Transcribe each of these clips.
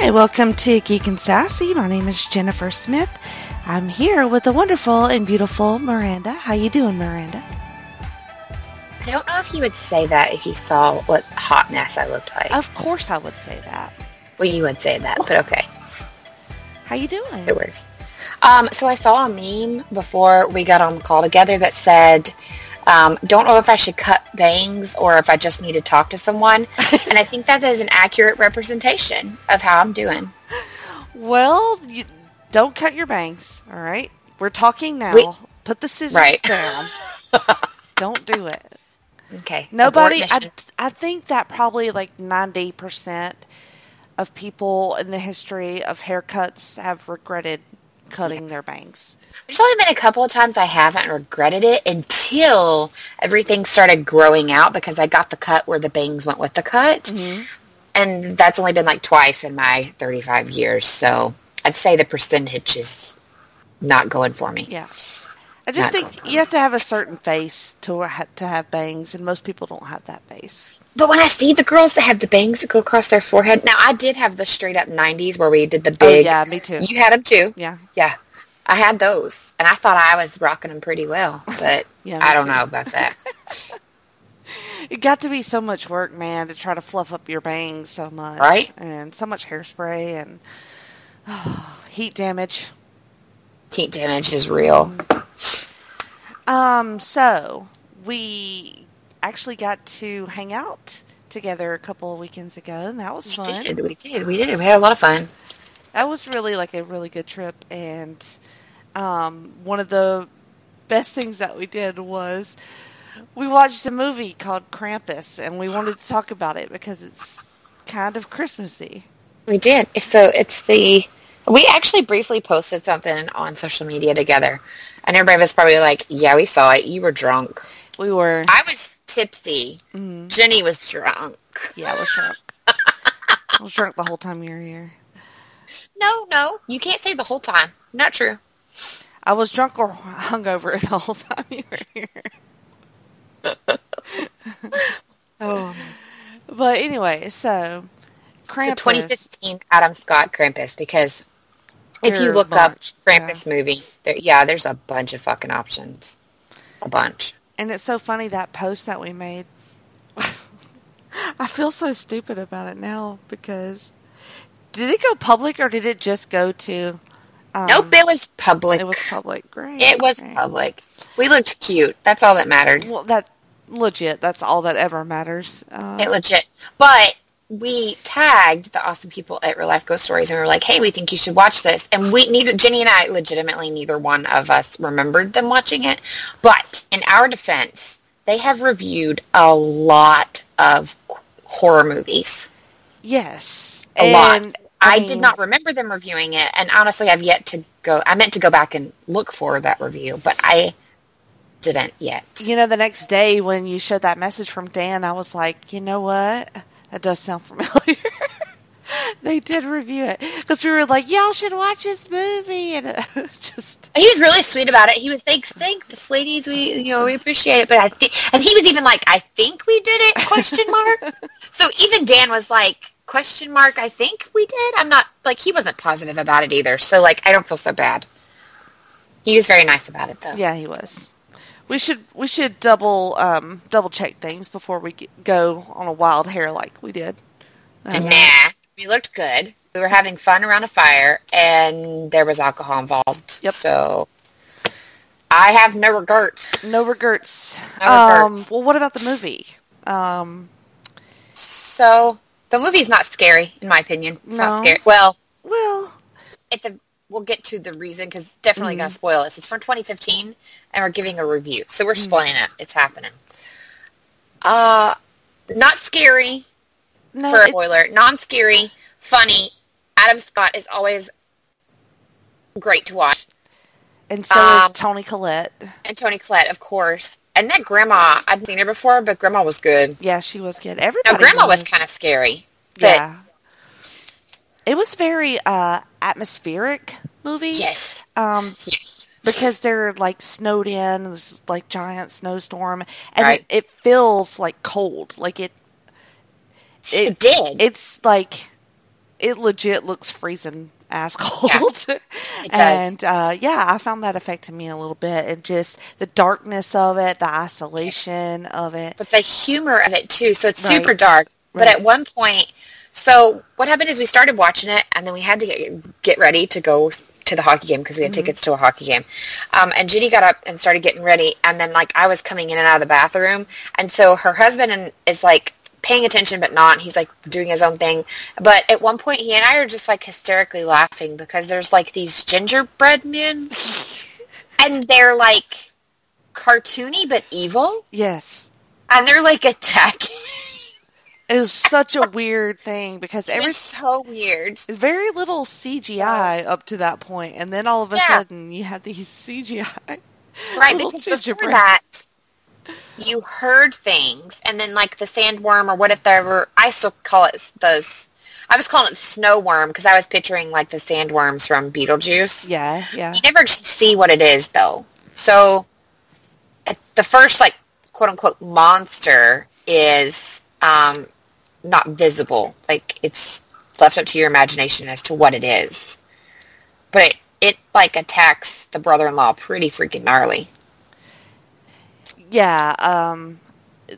Hi, welcome to Geek and Sassy. My name is Jennifer Smith. I'm here with the wonderful and beautiful Miranda. How you doing, Miranda? I don't know if you would say that if you saw what hot mess I looked like. Of course, I would say that. Well, you would say that, but okay, How you doing? it works. Um, so I saw a meme before we got on the call together that said, um, "Don't know if I should cut bangs or if I just need to talk to someone." and I think that is an accurate representation of how I'm doing. Well, you don't cut your bangs. All right, we're talking now. We- Put the scissors Right. down. don't do it. Okay. Nobody. I. I think that probably like ninety percent of people in the history of haircuts have regretted cutting their bangs. There's only been a couple of times I haven't regretted it until everything started growing out because I got the cut where the bangs went with the cut. Mm-hmm. And that's only been like twice in my 35 years. So I'd say the percentage is not going for me. Yeah. I just Not think you have to have a certain face to to have bangs, and most people don't have that face. But when I see the girls that have the bangs that go across their forehead, now I did have the straight up 90s where we did the big. Oh yeah, me too. You had them too. Yeah, Yeah. I had those. And I thought I was rocking them pretty well. But Yeah, I don't too. know about that. it got to be so much work, man, to try to fluff up your bangs so much, Right. And so much hairspray and heat damage. Heat damage is real. Um, so we actually got to hang out together a couple of weekends ago, and that was We fun. did. We did. We did. We had a lot of fun. That was really like a really good trip, and um, one of the best things that we did was we watched a movie called Krampus, and we wanted to talk about it because it's kind of Christmassy. We did. So it's the we actually briefly posted something on social media together, and everybody was probably like, "Yeah, we saw it. You were drunk. We were, I was tipsy. mm, Jenny was drunk. yeah, I was drunk. I was drunk the whole time you were here. No, no, you can't say the whole time. Not true. I was drunk or hungover the whole time you were here. Oh, But anyway, so so Krampus. 2015 Adam Scott Krampus because if you look bunch, up Krampus movie, there, yeah, there's a bunch of fucking options. A bunch. And it's so funny that post that we made. I feel so stupid about it now because did it go public or did it just go to? Um, nope, it was public. It was public. Great. It was great. public. We looked cute. That's all that mattered. Well, that legit. That's all that ever matters. Uh, It legit. But we tagged the awesome people at Real Life Ghost Stories and we were like, hey, we think you should watch this. And we neither Jenny and I legitimately neither one of us remembered them watching it. But in our defense, they have reviewed a lot of horror movies. yes, A lot. I, mean, did not remember them reviewing it, and honestly, I've yet to go. I meant to go back and look for that review, but I didn't yet. You know, the next day when you showed that message from Dan, I was like, you know what? That does sound familiar. they did review it because we were like, y'all should watch this movie, and it just He was really sweet about it. He was thanks, thanks, ladies. We, you know, we appreciate it. But I think, and he was even like, I think we did it? Question mark. so even Dan was like, question mark. I think we did. I'm not like he wasn't positive about it either. So like, I don't feel so bad. He was very nice about it though. yeah, he was. We should we should double um, double check things before we get, go on a wild hair like we did. Um, nah, we looked good. We were having fun around a fire, and there was alcohol involved. Yep. So I have no regrets. no regrets. No Um, well, what about the movie? Um, So the movie's not scary, in my opinion. It's No. not scary. Well, well, at the we'll get to the reason because definitely Mm-hmm. gonna spoil this. It's from 2015, and we're giving a review, so we're Mm-hmm. spoiling it. It's happening. Uh, not scary no, for a spoiler. Non-scary, funny. Adam Scott is always great to watch, and so um, is Toni Collette. and Toni Collette, of course. And that grandma, I've seen her before, but grandma was good. Yeah, she was good. Everybody. Now, grandma was kind of scary. But Yeah. It was very uh atmospheric movie. yes, Um yes. because they're like snowed in, this like giant snowstorm and Right. it, it feels like cold. Like it it did. it's like it legit looks freezing ass cold. It does. and uh, yeah, I found that affected me a little bit. And just the darkness of it, the isolation of it. but the humor of it too. So it's Right. super dark. But at one point, so what happened is we started watching it, and then we had to get, get ready to go to the hockey game because we had Mm-hmm. tickets to a hockey game. Um, and Jenny got up and started getting ready, and then like I was coming in and out of the bathroom, and so her husband and, is like paying attention but not. He's like doing his own thing. But at one point, he and I are just like hysterically laughing because there's like these gingerbread men, and they're like cartoony but evil Yes. and they're like attacking. It was such a weird thing because It every was so weird. very little CGI up to that point, and then all of a Yeah. sudden you had these CGI. Right, because before that, you heard things, and then like the sandworm or whatever, I still call it those. I was calling it the snow worm because I was picturing like the sandworms from Beetlejuice. Yeah, yeah. You never see what it is though. So the first like quote unquote monster is um, not visible. Like it's left up to your imagination as to what it is. But it, it like attacks the brother-in-law pretty freaking gnarly. Yeah, um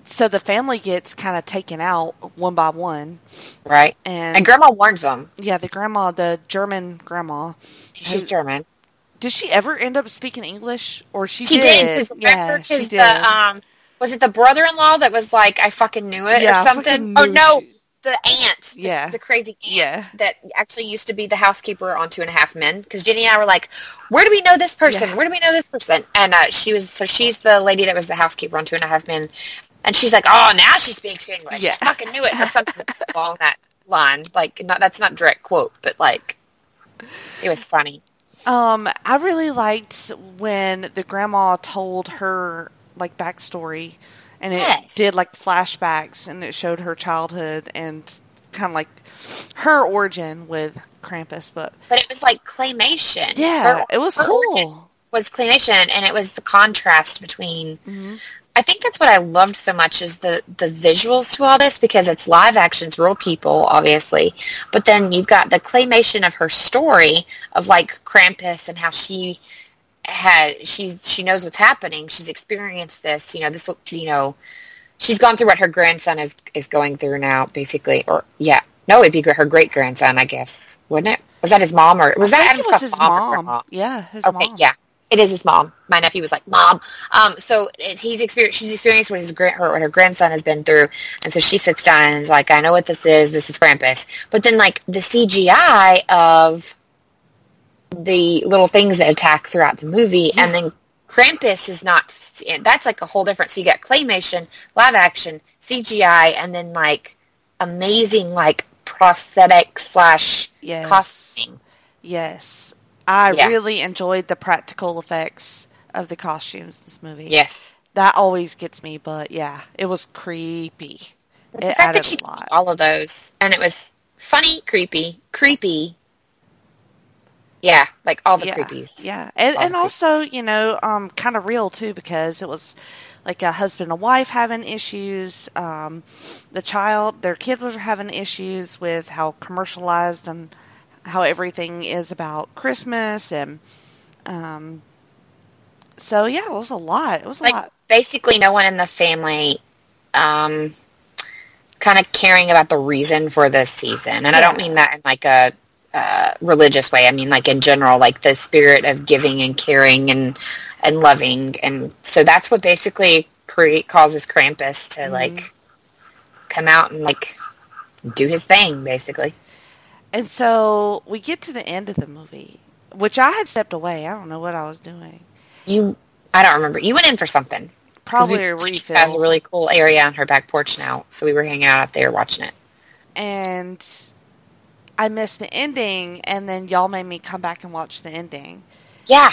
so the family gets kind of taken out one by one Right? and, And grandma warns them. yeah, the grandma, the German grandma, She's Who- German. did she ever end up speaking English or she, She did. 'cause Yeah, she did. the um, was it the brother-in-law that was like, "I fucking knew it" Yeah, or something? Oh no, the aunt. the- Yeah. the, crazy aunt Yeah. that actually used to be the housekeeper on Two and a Half Men. Because Jenny and I were like, "Where do we know this person? Yeah. Where do we know this person?" And uh, she was so she's the lady that was the housekeeper on Two and a Half Men, and she's like, "Oh, now she speaks English. Yeah. I fucking knew it." Or something along that line. Like, not that's not direct quote, but like, it was funny. Um, I really liked when the grandma told her like backstory, and it Yes. did like flashbacks, and it showed her childhood and kind of like her origin with Krampus. But But it was like claymation. yeah, Her- it was cool. was claymation and it was the contrast between Mhm. I think that's what I loved so much is the the visuals to all this because it's live actions, real people, obviously. But then you've got the claymation of her story of like Krampus and how she had she she knows what's happening. She's experienced this. You know this. You know she's gone through what her grandson is is going through now, basically. Or yeah, no, it'd be her great grandson, I guess, wouldn't it? Was that his mom or was I that think Adam it was his mom? mom. Yeah, his Okay, mom. yeah, it is his mom. My nephew was like, "Mom." Um, so he's experienced. She's experienced what his grand, her, what her grandson has been through, and so she sits down and is like, "I know what this is. This is Krampus." But then, like the CGI of the little things that attack throughout the movie, and then Krampus is not. That's like a whole different. So you got claymation, live action, CGI, and then like amazing like prosthetic slash Yes. costuming. Yes, I Yeah. really enjoyed the practical effects of the costumes in this movie. Yes. that always gets me. But yeah, it was creepy. The It fact added that she a lot. did all of those, and it was funny, creepy, creepy. Yeah, like all the yeah, creepies. Yeah, and All and the also you know um kind of real too because it was like a husband and wife having issues. Um, the child, their kid was having issues with how commercialized and how everything is about Christmas and um. So yeah, it was a lot. It was a Like lot. basically, no one in the family, um, kind of caring about the reason for this season, and I don't mean that in like a uh, religious way. I mean like in general, like the spirit of giving and caring and and loving, and so that's what basically create causes Krampus to Mhm. like come out and like do his thing, basically. And so we get to the end of the movie, which I had stepped away. I don't know what I was doing. You, I don't remember. You went in for something. Probably we- a refill. has a really cool area on her back porch now, so we were hanging out out there watching it. and I missed the ending, and then y'all made me come back and watch the ending. Yeah,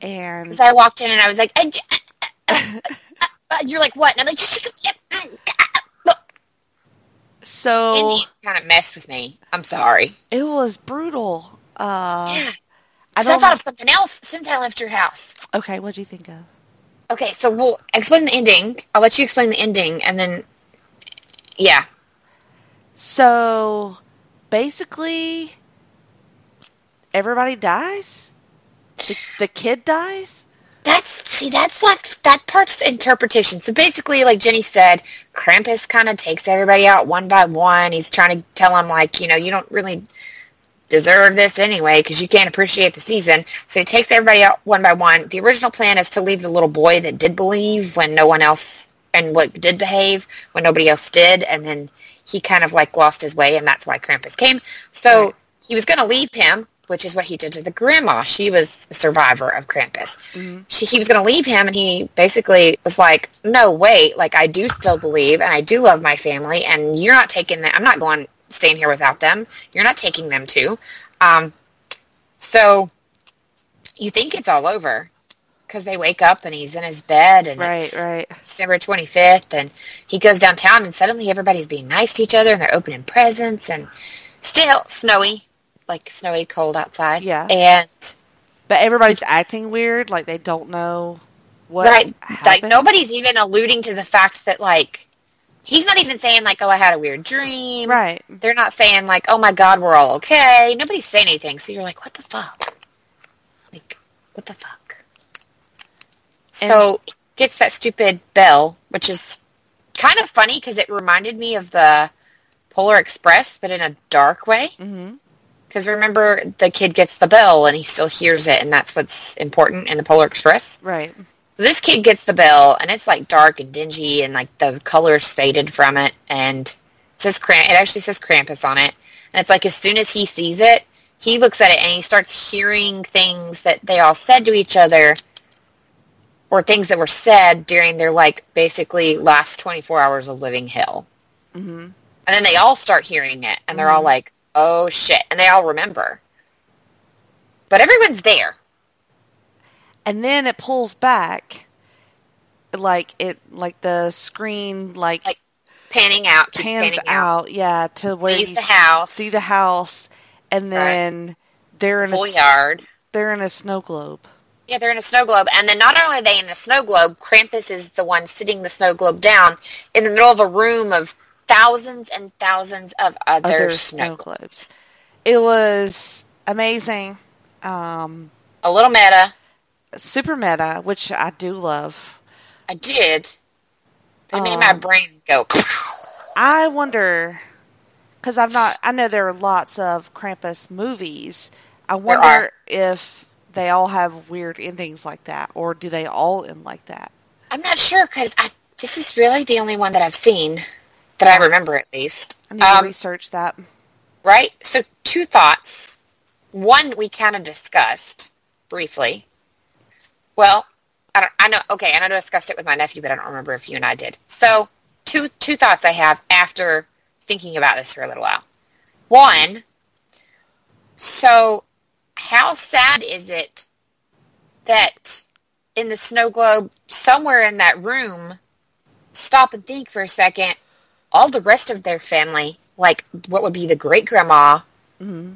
And because I walked in and I was like, "Uh, j- uh, uh, uh, uh," "You're like what?" And I'm like, so kind of messed with me. I'm sorry. it was brutal. Uh, Yeah. I I, thought of something else since I left your house. okay, what'd you think of? Okay, so we'll explain the ending. I'll let you explain the ending, and then yeah, So basically everybody dies. The, the kid dies. That's see, that's like that part's interpretation. So basically, like Jenny said, Krampus kind of takes everybody out one by one. He's trying to tell them, like, you know, you don't really deserve this anyway because you can't appreciate the season. So he takes everybody out one by one. The original plan is to leave the little boy that did believe when no one else and what did behave when nobody else did, and then he kind of like lost his way, and that's why Krampus came. So Right. he was going to leave him, which is what he did to the grandma. She was a survivor of Krampus. She, he was going to leave him, and he basically was like, "No, wait! Like I do still believe, and I do love my family, and you're not taking that. I'm not going staying here without them. You're not taking them too." Um, so you think it's all over because they wake up and he's in his bed and Right, it's right. December 25th and he goes downtown and suddenly everybody's being nice to each other and they're opening presents and still snowy, like snowy cold outside. Yeah. And But everybody's acting weird, like they don't know what right, like nobody's even alluding to the fact that like he's not even saying like, "Oh, I had a weird dream." Right. They're not saying like, "Oh my God, we're all okay." Nobody's saying anything, so you're like, "What the fuck?" Like, what the fuck? So he gets that stupid bell, which is kind of funny because it reminded me of the Polar Express, but in a dark way. Mm-hmm. Because remember, the kid gets the bell and he still hears it, and that's what's important in the Polar Express. Right. So this kid gets the bell, and it's like dark and dingy, and like the color's faded from it, and it says Kramp. It actually says Krampus on it, and it's like as soon as he sees it, he looks at it and he starts hearing things that they all said to each other, or things that were said during their like basically last twenty four hours of living hell, hmm and then they all start hearing it, and they're all Mhm. like, "Oh shit!" and they all remember, but everyone's there. And then it pulls back, like it, like the screen, like, Like, Panning out, pans panning out. out, yeah, to where Leaves you the house. see the house, and Right. then they're in a full s- yard. they're in a snow globe. Yeah, they're in a snow globe, and then not only are they in a snow globe, Krampus is the one sitting the snow globe down in the middle of a room of thousands and thousands of other, other snow, snow globes. It was amazing, um, A little meta. super meta, which I do love. I did. It made my Um, brain go. I wonder because I've not. I know there are lots of Krampus movies. I wonder if they all have weird endings like that, or do they all end like that? I'm not sure because this is really the only one that I've seen that I remember at least. I need to Um, research that. right? So two thoughts. One we kind of discussed briefly. Well, I don't. I know. Okay, and I discussed it with my nephew, but I don't remember if you and I did. So two two thoughts I have after thinking about this for a little while. One. So, how sad is it that in the snow globe, somewhere in that room, stop and think for a second, all the rest of their family, like what would be the great grandma hmm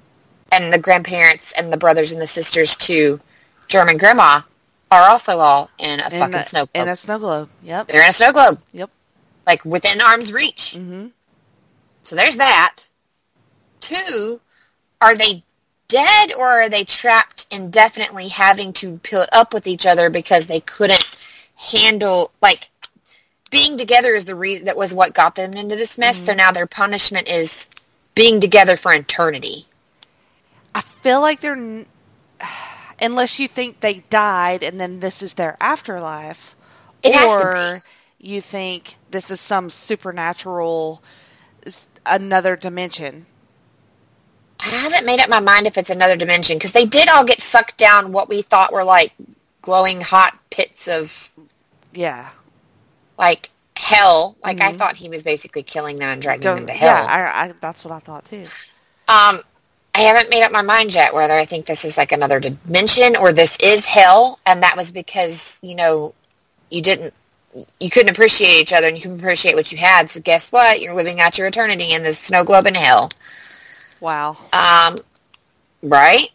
and the grandparents and the brothers and the sisters to German grandma, are also all in a In fucking a, snow globe. in a snow globe. Yep. They're in a snow globe, Yep. like within arm's reach. hmm So there's that. Two, are they dead or are they trapped indefinitely having to put up with each other because they couldn't handle like being together is the reason that was what got them into this mess. So mm-hmm. now their punishment is being together for eternity. I feel like they're, n- unless you think they died and then this is their afterlife, It or you think this is some supernatural, another dimension. I haven't made up my mind if it's another dimension because they did all get sucked down what we thought were like glowing hot pits of Yeah. like hell. Like I Mhm. thought he was basically killing them and dragging Go, them to hell. yeah, I, I, that's what I thought too. Um, I haven't made up my mind yet whether I think this is like another dimension or this is hell, and that was because you know you didn't, you couldn't appreciate each other, and you couldn't appreciate what you had. So guess what? You're living out your eternity in this snow globe in hell. Wow. Um, right?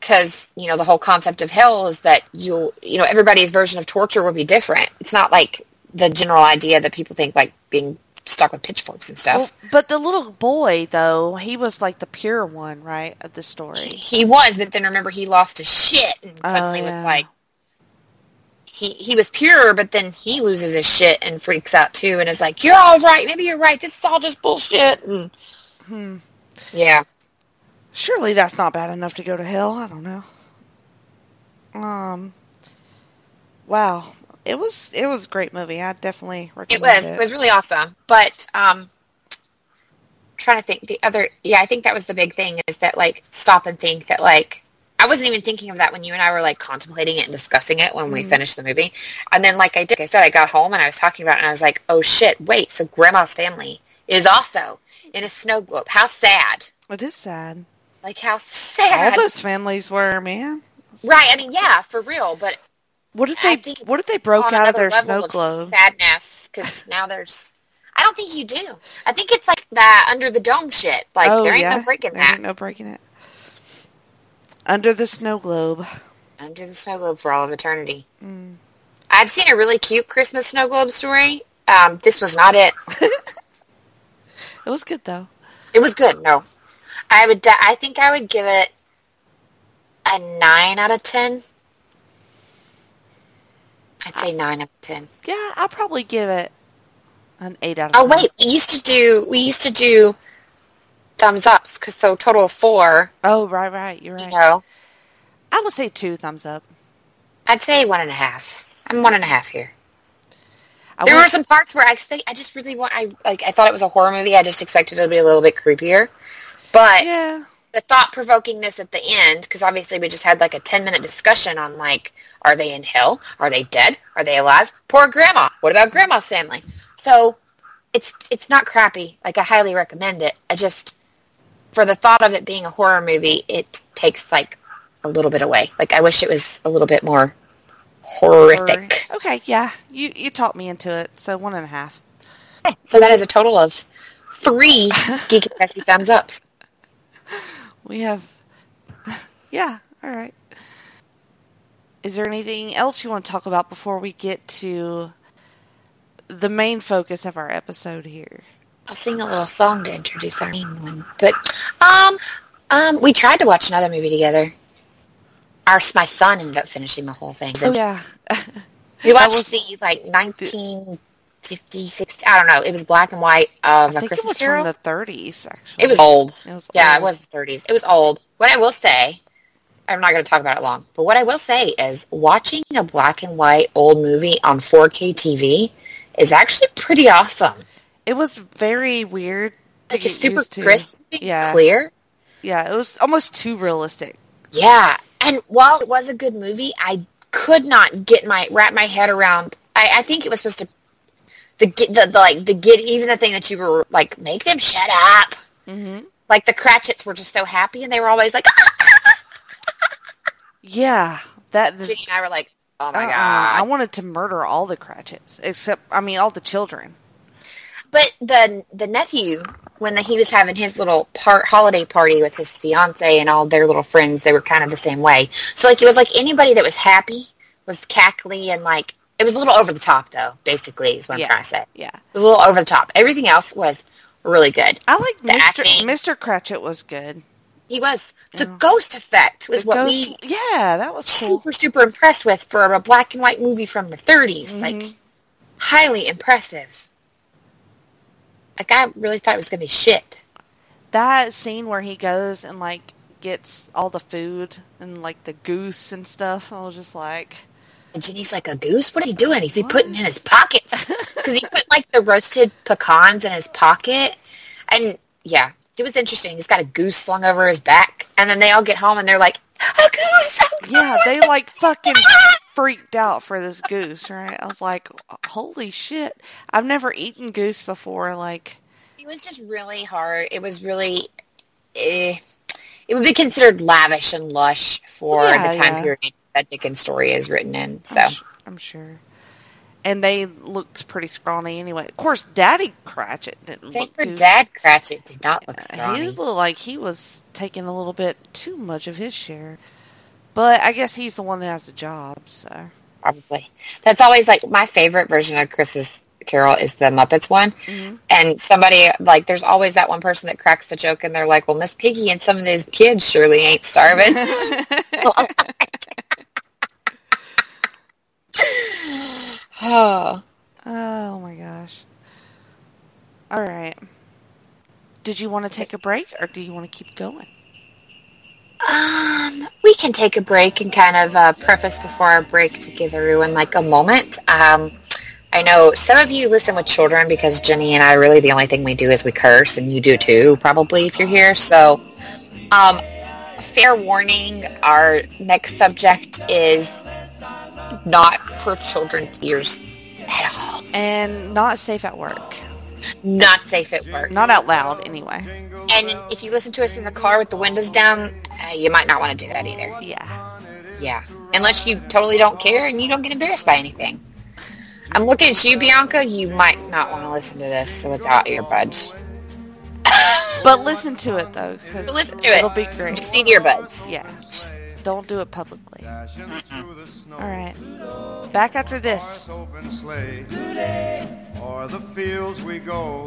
Because you know the whole concept of hell is that you'll, you know, everybody's version of torture will be different. It's not like the general idea that people think like being stuck with pitchforks and stuff. Well, but the little boy, though, he was like the pure one, right, of the story. He was, but then remember he lost his shit and Oh, suddenly yeah. was like, he he was pure, but then he loses his shit and freaks out too, and is like, "You're all right. Maybe you're right. This is all just bullshit." And Hmm. Yeah, Surely that's not bad enough to go to hell. I don't know. Um. Wow, it was it was a great movie. I definitely recommend it was it. it was really awesome. But um, trying to think the other, yeah, I think that was the big thing is that like stop and think that like. I wasn't even thinking of that when you and I were like contemplating it and discussing it when we Mhm. finished the movie. And then like I did, like I said, I got home and I was talking about it and I was like, oh shit, wait, so grandma's family is also in a snow globe. How sad. It is sad. Like how sad All those families were, man. right. I mean, yeah, for real. But What if they What if they broke out of their snow globe? sadness because now there's. I don't think you do. I think it's like that under the dome shit. Like oh there ain't yeah, no breaking there that ain't no breaking it. Under the snow globe. under the snow globe for all of eternity. Mm. I've seen a really cute Christmas snow globe story. Um, this was not it. It was good though. It was good. No, I would. I think I would give it a nine out of ten. I'd say nine out of ten. Yeah, I'll probably give it an eight out of. Oh 10. wait, we used to do. We used to do thumbs ups because so total of four. Oh right, right. You're You right. know, I would say two thumbs up. I'd say one and a half. I'm one and a half here. I there were some parts where I expect. I just really want. I like. I thought it was a horror movie. I just expected it to be a little bit creepier. But Yeah. the thought provokingness at the end, because obviously we just had like a 10 minute discussion on like, are they in hell? Are they dead? Are they alive? Poor grandma. What about grandma's family? So it's it's not crappy. Like I highly recommend it. I just for the thought of it being a horror movie, it takes like a little bit away. Like I wish it was a little bit more horrific. Okay, yeah. You you talked me into it. So one and a half. So that is a total of three geeky messy thumbs ups. We have. Yeah. All right. Is there anything else you want to talk about before we get to the main focus of our episode here? I'll sing a little song to introduce our main one. But um, um, we tried to watch another movie together. Our my son ended up finishing the whole thing. Oh yeah. we watched was- the like 1956. I don't know. It was black and white of I a think it Christmas was Carol. from the 30s. Actually, it was old. It was Yeah, old. it was the 30s. It was old. What I will say, I'm not going to talk about it long, but what I will say is watching a black and white old movie on 4K TV is actually pretty awesome. It was very weird. Like it's super crisp, Yeah. clear. Yeah, it was almost too realistic. Yeah, and while it was a good movie, I could not get my wrap my head around. I, I think it was supposed to the, get- the the like the get even the thing that you were like make them shut up. hmm Like the Cratchits were just so happy, and they were always like, Yeah, that. Jenny and I were like, oh my uh-uh. god. I wanted to murder all the Cratchits, except I mean all the children. But the the nephew, when the, he was having his little part holiday party with his fiance and all their little friends, they were kind of the same way. So like it was like anybody that was happy was cackly and like it was a little over the top though. Basically, is what Yeah. I'm trying to say. Yeah, It was a little over the top. Everything else was really good. I like The Mr. acting. Mr. Cratchit was good. He was the Yeah. ghost effect was The what ghost- we yeah, that was cool. super super impressed with for a black and white movie from the 30s. Like Mhm. highly impressive. Like I really thought it was gonna be shit. That scene where he goes and like gets all the food and like the goose and stuff, I was just like, And Jenny's like, a goose? What are you doing? Is he What? putting in his pockets? Because he put like the roasted pecans in his pocket. And yeah, it was interesting. He's got a goose slung over his back. And then they all get home and they're like, a goose! A yeah, they like fucking freaked out for this goose, right? I was like, holy shit, I've never eaten goose before. Like, It was just really hard. It was really, eh, it would be considered lavish and lush for Yeah, the time yeah. period that Dickens' story is written in. So I'm, I'm sure. And they looked pretty scrawny anyway. Of course, Daddy Cratchit didn't thank look for too Dad Cratchit did not look scrawny. He looked like he was taking a little bit too much of his share. But I guess he's the one that has the job, so. Probably. That's always like my favorite version of Christmas Carol is the Muppets one. Mhm. And somebody, like, there's always that one person that cracks the joke and they're like, well, Miss Piggy and some of these kids surely ain't starving. oh. Oh my gosh. All right. Did you want to take a break or do you want to keep going? Um, we can take a break and kind of uh, preface before our break to give everyone like a moment. Um, I know some of you listen with children because Jenny and I really the only thing we do is we curse, and you do too, probably if you're here. So, um, fair warning: our next subject is not for children's ears at all. And not safe at work. Not safe at work. Not out loud, anyway. And if you listen to us in the car with the windows down, uh, you might not want to do that either. Yeah. Yeah. Unless you totally don't care and you don't get embarrassed by anything. I'm looking at you, Bianca. You might not want to listen to this without earbuds. But listen to it, though, because Listen to it. it'll be great. just need earbuds. Yeah. Don't do it publicly. All right. Back after this. open sleigh. O'er the fields we go,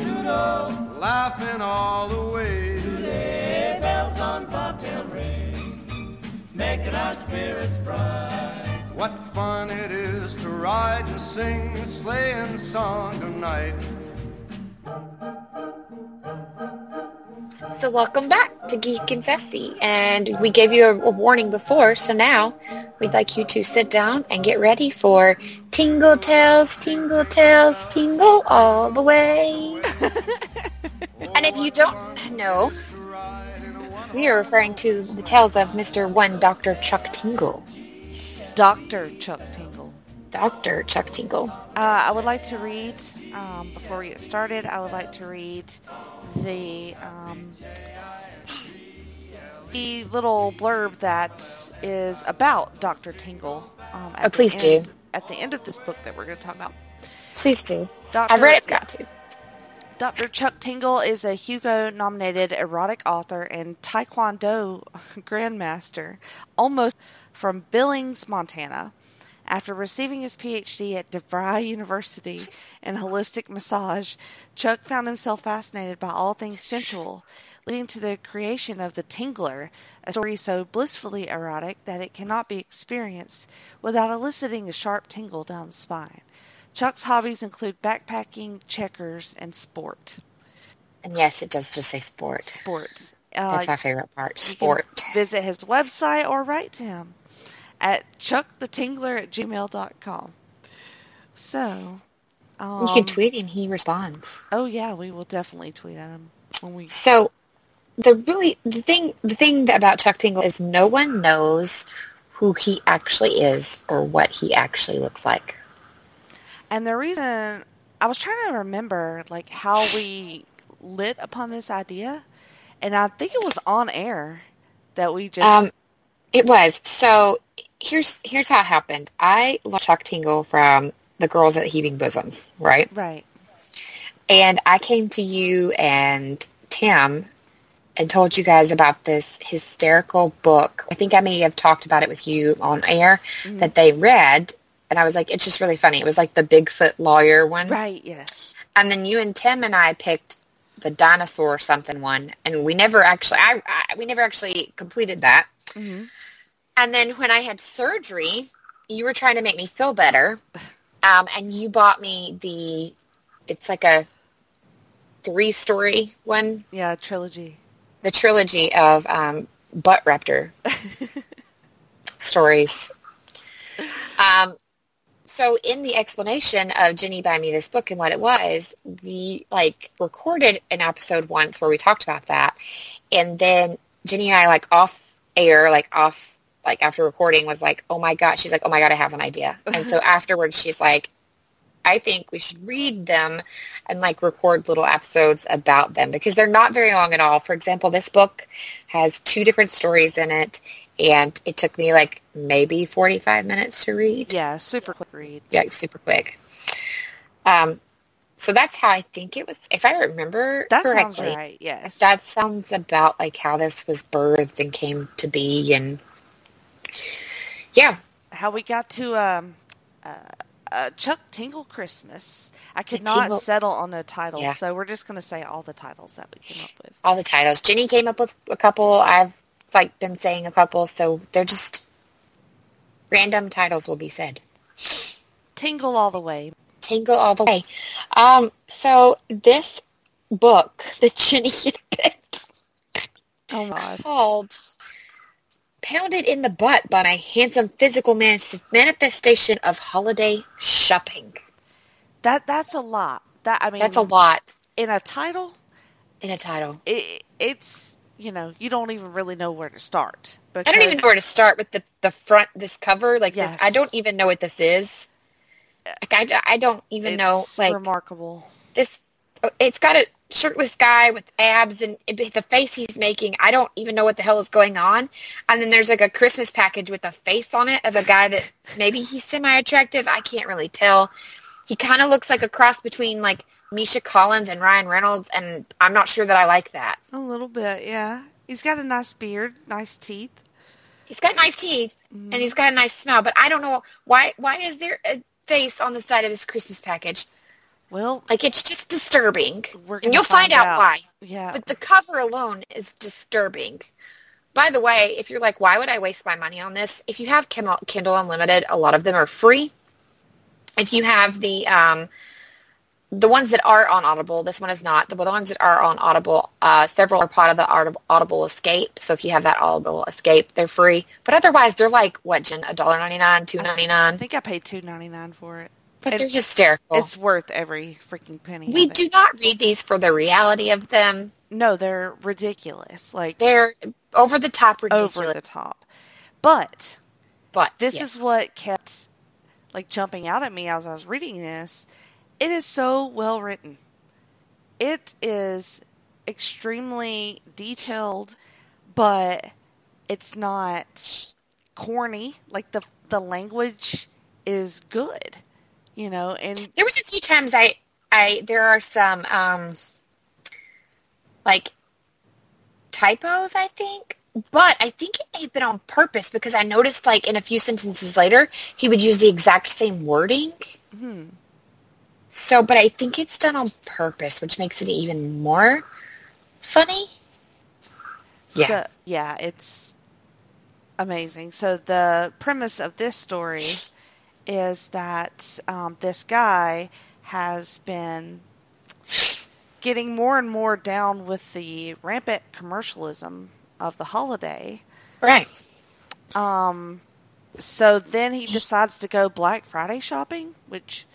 laughing all the way. bells on bobtail ring, making our spirits bright. What fun it is to ride and sing a sleighing song tonight. So welcome back to Geek and Sassy. And we gave you a, a warning before, so now we'd like you to sit down and get ready for Tingle Tales, Tingle Tales, Tingle all the way. and if you don't know, we are referring to the tales of Mr. One Dr. Chuck Tingle. Dr. Chuck Tingle. Dr. Chuck Tingle. Uh, I would like to read, um, before we get started, I would like to read the um, the little blurb that is about Dr. Tingle. Um, Oh, please do. end, At the end of this book that we're going to talk about. Please do. Doctor, I've read it, got to. Dr. Chuck Tingle is a Hugo nominated erotic author and Taekwondo grandmaster, almost from Billings, Montana. After receiving his PhD at DeVry University in holistic massage, Chuck found himself fascinated by all things sensual, leading to the creation of The Tingler, a story so blissfully erotic that it cannot be experienced without eliciting a sharp tingle down the spine. Chuck's hobbies include backpacking, checkers, and sport. And yes, it does just say sport. Sports. Uh, That's my favorite part. Sport. visit his website or write to him at chuckthetingler at gmail.com. So, um, You can tweet him. He responds. Oh, yeah, we will definitely tweet at him when we. So the really the thing the thing that- about Chuck Tingle is no one knows who he actually is or what he actually looks like. And the reason I was trying to remember, like, how we lit upon this idea, and I think it was on air that we just. Um, it was so. Here's here's how it happened. I learned Chuck Tingle from the girls at Heaving Bosoms, right? right. And I came to you and Tim and told you guys about this hysterical book. I think I may have talked about it with you on air that they read. And I was like, it's just really funny. It was like the Bigfoot lawyer one. Right, yes. And then you and Tim and I picked the dinosaur something one. And we never actually, I, I we never actually completed that. hmm And then when I had surgery, you were trying to make me feel better. Um, and you bought me the, it's like a three story one, Yeah, trilogy. the trilogy of um, Butt Raptor stories. Um, so in the explanation of Jenny buying me this book and what it was, we like recorded an episode once where we talked about that. And then Jenny and I like off air, like off, like after recording was like, oh my God, she's like, oh my God, I have an idea. And so afterwards she's like, I think we should read them and like record little episodes about them because they're not very long at all. For example, this book has two different stories in it and it took me like maybe 45 minutes to read. Yeah, super quick read. Yeah, super quick. Um, so that's how I think it was. If I remember That correctly, sounds right, yes. that sounds about like how this was birthed and came to be. And yeah, how we got to um, uh, uh, Chuck Tingle Christmas. I could not Tingle- settle on a title, Yeah. so we're just going to say all the titles that we came up with. All the titles. Jenny came up with a couple. I've like been saying a couple, so they're just random titles will be said. Tingle all the way. Tingle all the way. Um, so this book that Jenny had picked Oh my called Pounded in the Butt by my handsome physical manifestation of holiday shopping. That that's a lot. That I mean, That's a lot in a title. in a title. It, it's you know you don't even really know where to start. I don't even know where to start with the, the front, this cover. Like Yes. this, I don't even know what this is. Like I, I don't even know. Like remarkable. this, oh, it's got a shirtless guy with abs and the face he's making. I don't even know what the hell is going on. And then there's like a Christmas package with a face on it of a guy that maybe he's semi-attractive. I can't really tell. He kind of looks like a cross between like Misha Collins and Ryan Reynolds, and I'm not sure that I like that. A little bit, yeah. He's got a nice beard, nice teeth. He's got nice teeth Mm-hmm. and he's got a nice smell, but I don't know why. Why is there a face on the side of this Christmas package? Well, Like it's just disturbing, and you'll find, find out, out. why. yeah. But the cover alone is disturbing. By the way, if you're like, why would I waste my money on this? If you have Kindle, Unlimited, a lot of them are free. If you have the um, the ones that are on Audible, this one is not. The, the ones that are on Audible, uh, several are part of the Audible, Audible Escape. So if you have that Audible Escape, they're free. But otherwise, they're like what, Jen? A dollar ninety nine, two ninety I think I paid two ninety nine for it. But it- they're hysterical. It's worth every freaking penny. we do not read these for the reality of them. No, they're ridiculous. Like They're over the top ridiculous. over the top. But but this yes. is what kept like jumping out at me as I was reading this. It is so well written. It is extremely detailed, but it's not corny. Like the the language is good, you know. And there was a few times I, I there are some um, like typos, I think, but I think it may have been on purpose because I noticed like in a few sentences later he would use the exact same wording. hmm, So, but I think it's done on purpose, which makes it even more funny. Yeah. So, yeah, it's amazing. So the premise of this story is that um, this guy has been getting more and more down with the rampant commercialism of the holiday. Right. Um, so then he decides to go Black Friday shopping, which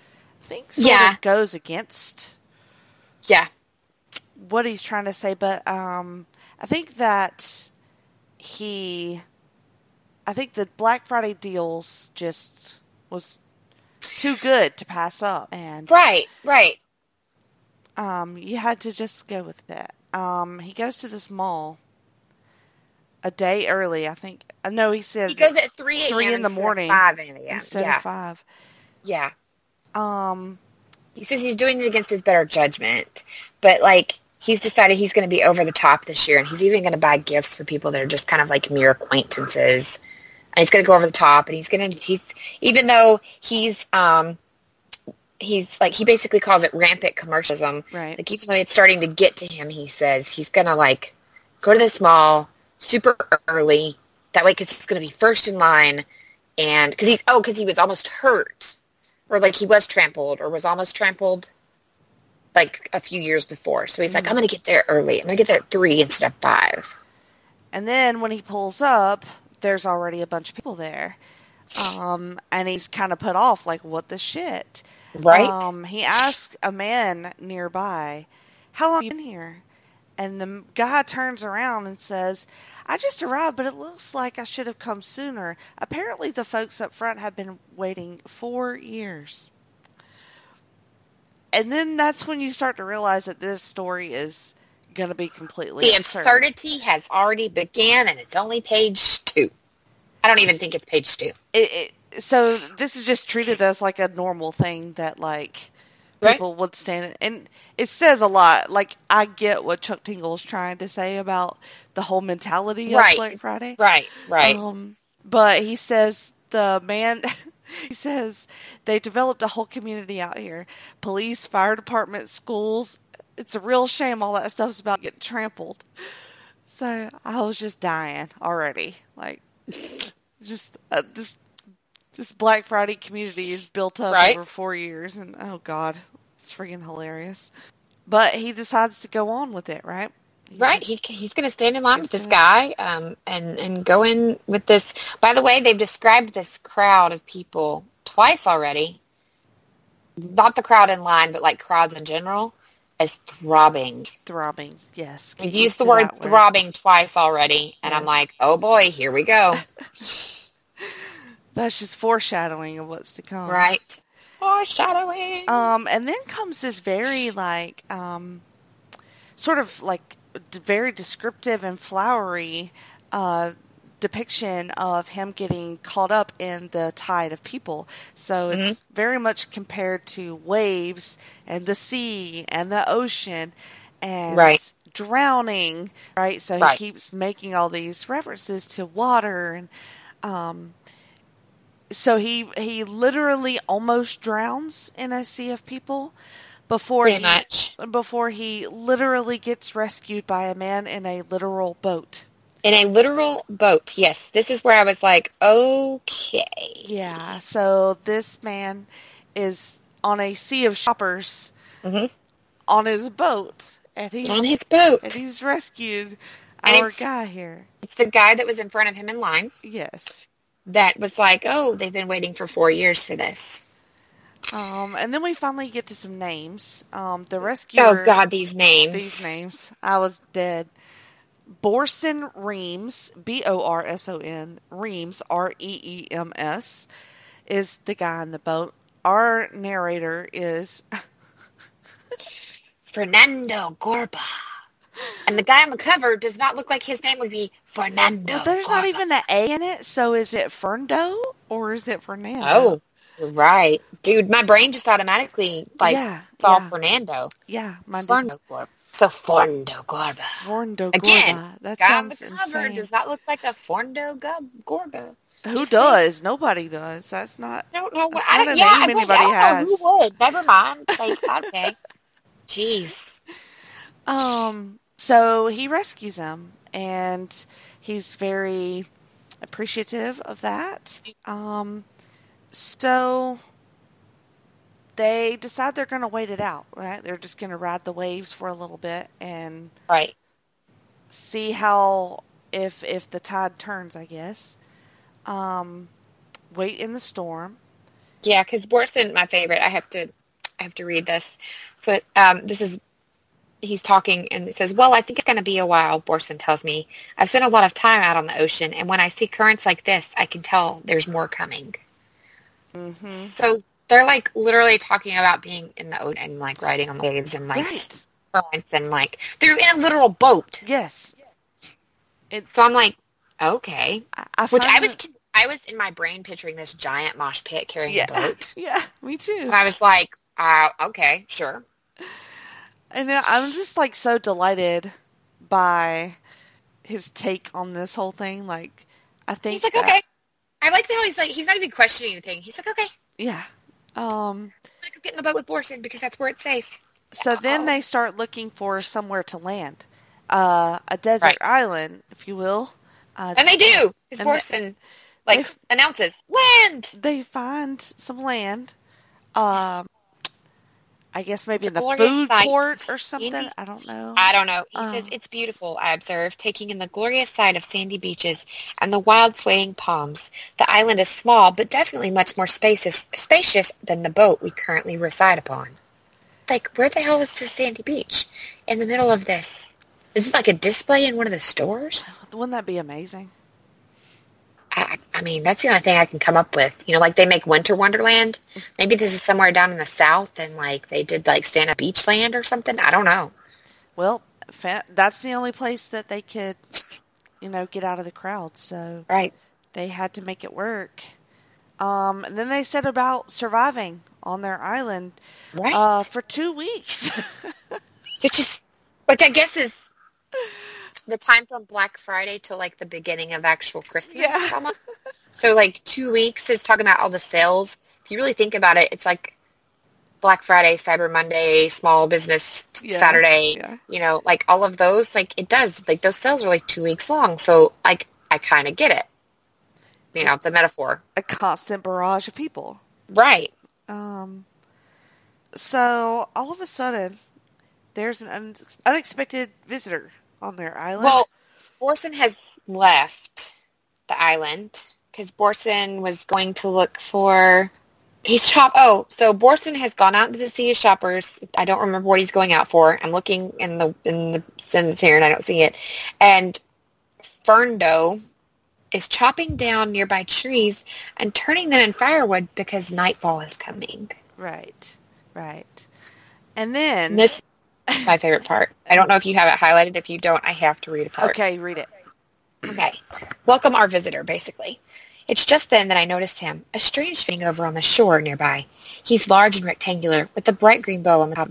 I think sort Yeah. of goes against Yeah. what he's trying to say, but um, I think that he, I think the Black Friday deals just was too good to pass up, and Right. Right. um, you had to just go with that. Um, he goes to this mall a day early. I think. I know he said He goes at three. Three in the morning Five a.m. instead Yeah. of five. Yeah. Um, He says he's doing it against his better judgment, but like he's decided he's going to be over the top this year, and he's even going to buy gifts for people that are just kind of like mere acquaintances, and he's going to go over the top, and he's going to he's even though he's um he's like he basically calls it rampant commercialism. right. Like even though it's starting to get to him, he says he's going to like go to this mall super early that way because he's going to be first in line, and because he's oh because he was almost hurt or like he was trampled or was almost trampled like a few years before. So he's like, I'm going to get there early. I'm going to get there at three instead of five. And then when he pulls up, there's already a bunch of people there. Um, and he's kind of put off, like, what the shit? Right? Um, he asks a man nearby, How long have you been here? And the guy turns around and says, I just arrived, but it looks like I should have come sooner. Apparently, the folks up front have been waiting four years. And then that's when you start to realize that this story is going to be completely the absurd. absurdity has already began and it's only page two. I don't even think it's page two. it, it, so this is just treated as like a normal thing that like Right. people would stand and it says a lot like i get what chuck tingle is trying to say about the whole mentality Right. of black friday Right, right. um, but he says the man He says they developed a whole community out here police, fire department, schools. It's a real shame all that stuff's about to get trampled. So I was just dying already. Like, just uh, this this Black Friday community is built up Right. over four years, and oh god, it's freaking hilarious. But he decides to go on with it, right? Right, he he's going to stand in line with this guy, um, and and go in with this. By the way, they've described this crowd of people twice already. Not the crowd in line, but like crowds in general, as throbbing. Throbbing, yes. They've used the word throbbing twice already, and I'm like, oh boy, here we go. That's just foreshadowing of what's to come. right, foreshadowing. Um, and then comes this very like, um, sort of like d- very descriptive and flowery uh, depiction of him getting caught up in the tide of people. So it's very much compared to waves and the sea and the ocean and Right. drowning. Right. So Right. he keeps making all these references to water and. Um, so he he literally almost drowns in a sea of people before Pretty he much. before he literally gets rescued by a man in a literal boat. In a literal boat, yes. This is where I was like, okay. Yeah, so this man is on a sea of shoppers Mhm. on his boat, and he's On his boat. and he's rescued And our guy here. It's the guy that was in front of him in line Yes. that was like, oh, they've been waiting for four years for this. Um, and then we finally get to some names. Um, the rescuer. Oh, God, these names. these names. I was dead. Borson Reems, B O R S O N, Reems, R E E M S, is the guy in the boat. Our narrator is, Fernando Gorba. And the guy on the cover does not look like his name would be Fernando. well, there's not even an A in it, so is it Ferndo or is it Fernando? Oh, right. Dude, my brain just automatically, like, Yeah, saw yeah. Fernando. yeah, my. Fernando Gorba. So, Fernando Gorba. Again, Gorba. That guy on the sounds cover insane. does not look like a Gob- Gorba. Who just does? Nobody does. That's not. No, what. That's I don't, a yeah, name I, anybody I don't has. know who would. Never mind. Like, okay. Jeez. Um, so he rescues him, and he's very appreciative of that. Um, so they decide they're going to wait it out, right? They're just going to ride the waves for a little bit and Right. see how if if the tide turns, I guess. Um, wait in the storm. Yeah, because Borson, my favorite. I have to, I have to read this. So um, this is, he's talking and it says, "Well, I think it's going to be a while." Borson tells me, "I've spent a lot of time out on the ocean, and when I see currents like this, I can tell there's more coming." hmm So they're like literally talking about being in the ocean and like riding on the waves and like Right. currents and like they're in a literal boat. Yes. It's. So I'm like, okay, I, I which I was it- I was in my brain picturing this giant mosh pit carrying Yeah. a boat, Yeah, me too. and I was like, uh, okay, sure. And I- I'm just like so delighted by his take on this whole thing. Like, I think He's like, that- okay. I like how he's like, he's not even questioning anything. He's like, okay, yeah. Um. gonna go get in the boat with Borson because that's where it's safe. So then they start looking for somewhere to land, uh, a desert Right. island, if you will. Uh, And they do. They- Borson like they- announces land. they find some land. Um, I guess maybe in the food sight court or something. Sandy- I don't know. I don't know. He says um, it's beautiful. I observe, taking in the glorious sight of sandy beaches and the wild swaying palms. The island is small, but definitely much more spacious, spacious than the boat we currently reside upon. Like, where the hell is this sandy beach in the middle of this? Is it like a display in one of the stores? Wouldn't that be amazing? I, I mean, that's the only thing I can come up with. You know, like they make Winter Wonderland. Maybe this is somewhere down in the south, and like they did like stand up beachland or something. I don't know. Well, fa- that's the only place that they could, you know, get out of the crowd. So Right. they had to make it work. Um, and then they said about surviving on their island Right. uh, for two weeks. which is which I guess is the time from Black Friday to like the beginning of actual Christmas. Yeah. So like two weeks is talking about all the sales. If you really think about it, it's like Black Friday, Cyber Monday, Small Business Yeah, Saturday. yeah. You know, like all of those. Like it does. Like those sales are like two weeks long. So like I kind of get it. You know, the metaphor. A constant barrage of people. Right. Um, so all of a sudden, there's an un- unexpected visitor on their island. Well, Borson has left the island because Borson was going to look for. He's chop. Oh, so Borson has gone out into the sea of shoppers. I don't remember what he's going out for. I'm looking in the in the sentence here and I don't see it. And Ferndo is chopping down nearby trees and turning them in firewood because nightfall is coming. right, right, and then And this is my favorite part. I don't know if you have it highlighted. If you don't, I have to read a part. okay, read it. Okay. Welcome our visitor, basically. It's just then that I noticed him, a strange thing over on the shore nearby. He's large and rectangular, with a bright green bow on the top,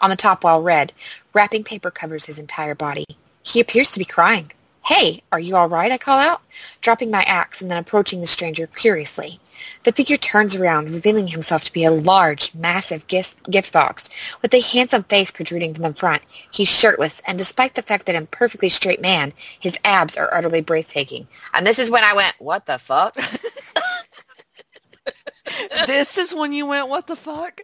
on the top while red. Wrapping paper covers his entire body. He appears to be crying. Hey, are you all right? I call out, dropping my axe and then approaching the stranger curiously. The figure turns around, revealing himself to be a large, massive gift, gift box with a handsome face protruding from the front. He's shirtless, and despite the fact that I'm a perfectly straight man, his abs are utterly breathtaking. And this is when I went, what the fuck? this is when you went, what the fuck?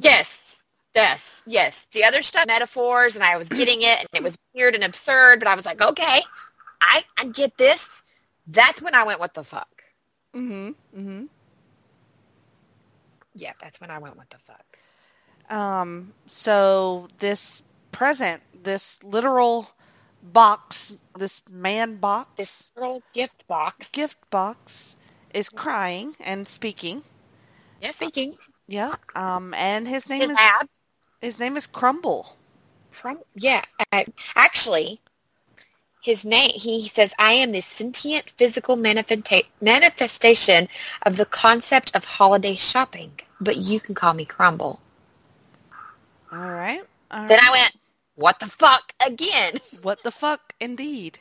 yes, yes, yes. The other stuff, metaphors, and I was getting it, and it was weird and absurd, but I was like, okay, I, I get this. That's when I went, what the fuck? Mm-hmm. Mm-hmm. Yeah, that's when I went, what the fuck? Um, so this present, this literal box, this man box, This little gift box. gift box, is crying and speaking. Yeah, speaking. Yeah. Um, and his name His is ab his name is Crumble. from yeah. I, actually, his name. He says, "I am the sentient physical manifesta- manifestation of the concept of holiday shopping, but you can call me Crumble." All right. All Then right. I went, "What the fuck again?" What the fuck, indeed.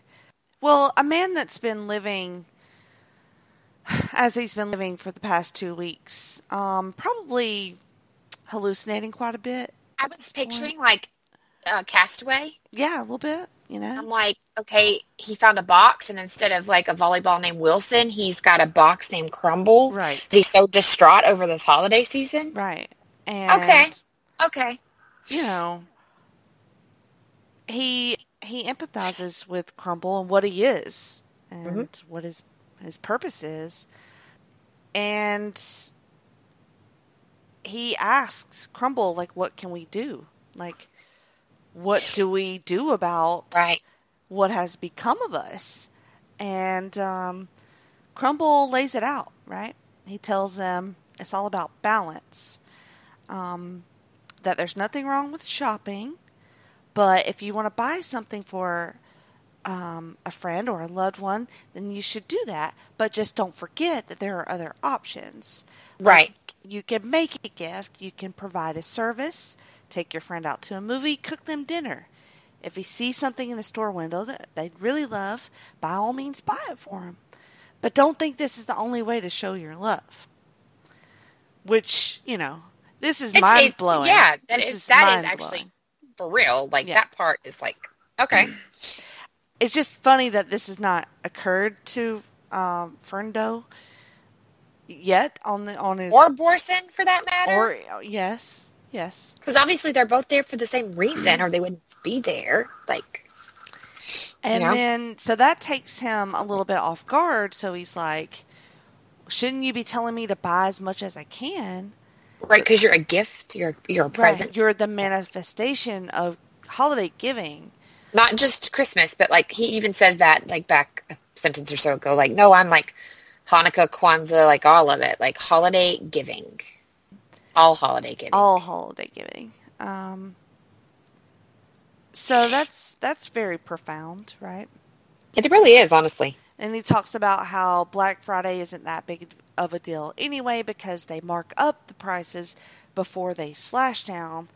Well, a man that's been living as he's been living for the past two weeks, um, probably hallucinating quite a bit. I was picturing like uh, Castaway. Yeah, a little bit. You know, I'm like, okay, he found a box, and instead of like a volleyball named Wilson, he's got a box named Crumble. Right. He's so distraught over this holiday season. Right. And Okay. Okay. you know, he he empathizes with Crumble and what he is and what his his purpose is, and he asks Crumble like, "What can we do? Like, what do we do about Right. what has become of us?" And um, Crumble lays it out. Right. He tells them it's all about balance. Um, that there's nothing wrong with shopping, but if you want to buy something for um, a friend or a loved one, then you should do that. But just don't forget that there are other options. Right. Like, you can make a gift, you can provide a service, take your friend out to a movie, cook them dinner. If you see something in a store window that they'd really love, by all means buy it for them. But don't think this is the only way to show your love. Which, you know, this is mind blowing. Yeah, that this is, that is actually for real. Like Yeah. that part is like okay. It's just funny that this has not occurred to um, Ferndo yet on the on his or Borson for that matter. or oh, yes, yes, because obviously they're both there for the same reason, or they wouldn't be there. Like and know? then so that takes him a little bit off guard. So he's like, "Shouldn't you be telling me to buy as much as I can?" right, because you're a gift, you're you're a present, You're the manifestation of holiday giving. not just Christmas, but like he even says that like back a sentence or so ago. Like no, I'm like Hanukkah, Kwanzaa, like all of it, like holiday giving, all holiday giving. all holiday giving. Um, so that's that's very profound, right? It really is, honestly. And he talks about how Black Friday isn't that big of a deal anyway because they mark up the prices before they slash down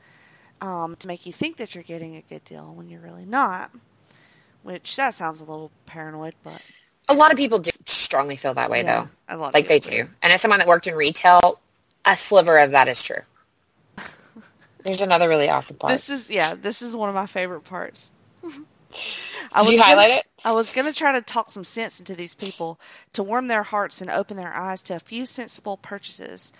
um, to make you think that you're getting a good deal when you're really not. Which that sounds a little paranoid, but A lot of people do strongly feel that way Yeah, though. a lot Like they people do. And as someone that worked in retail, a sliver of that is true. There's another really awesome part. This is yeah, this is one of my favorite parts. I Did you gonna- highlight it? I was going to try to talk some sense into these people to warm their hearts and open their eyes to a few sensible purchases,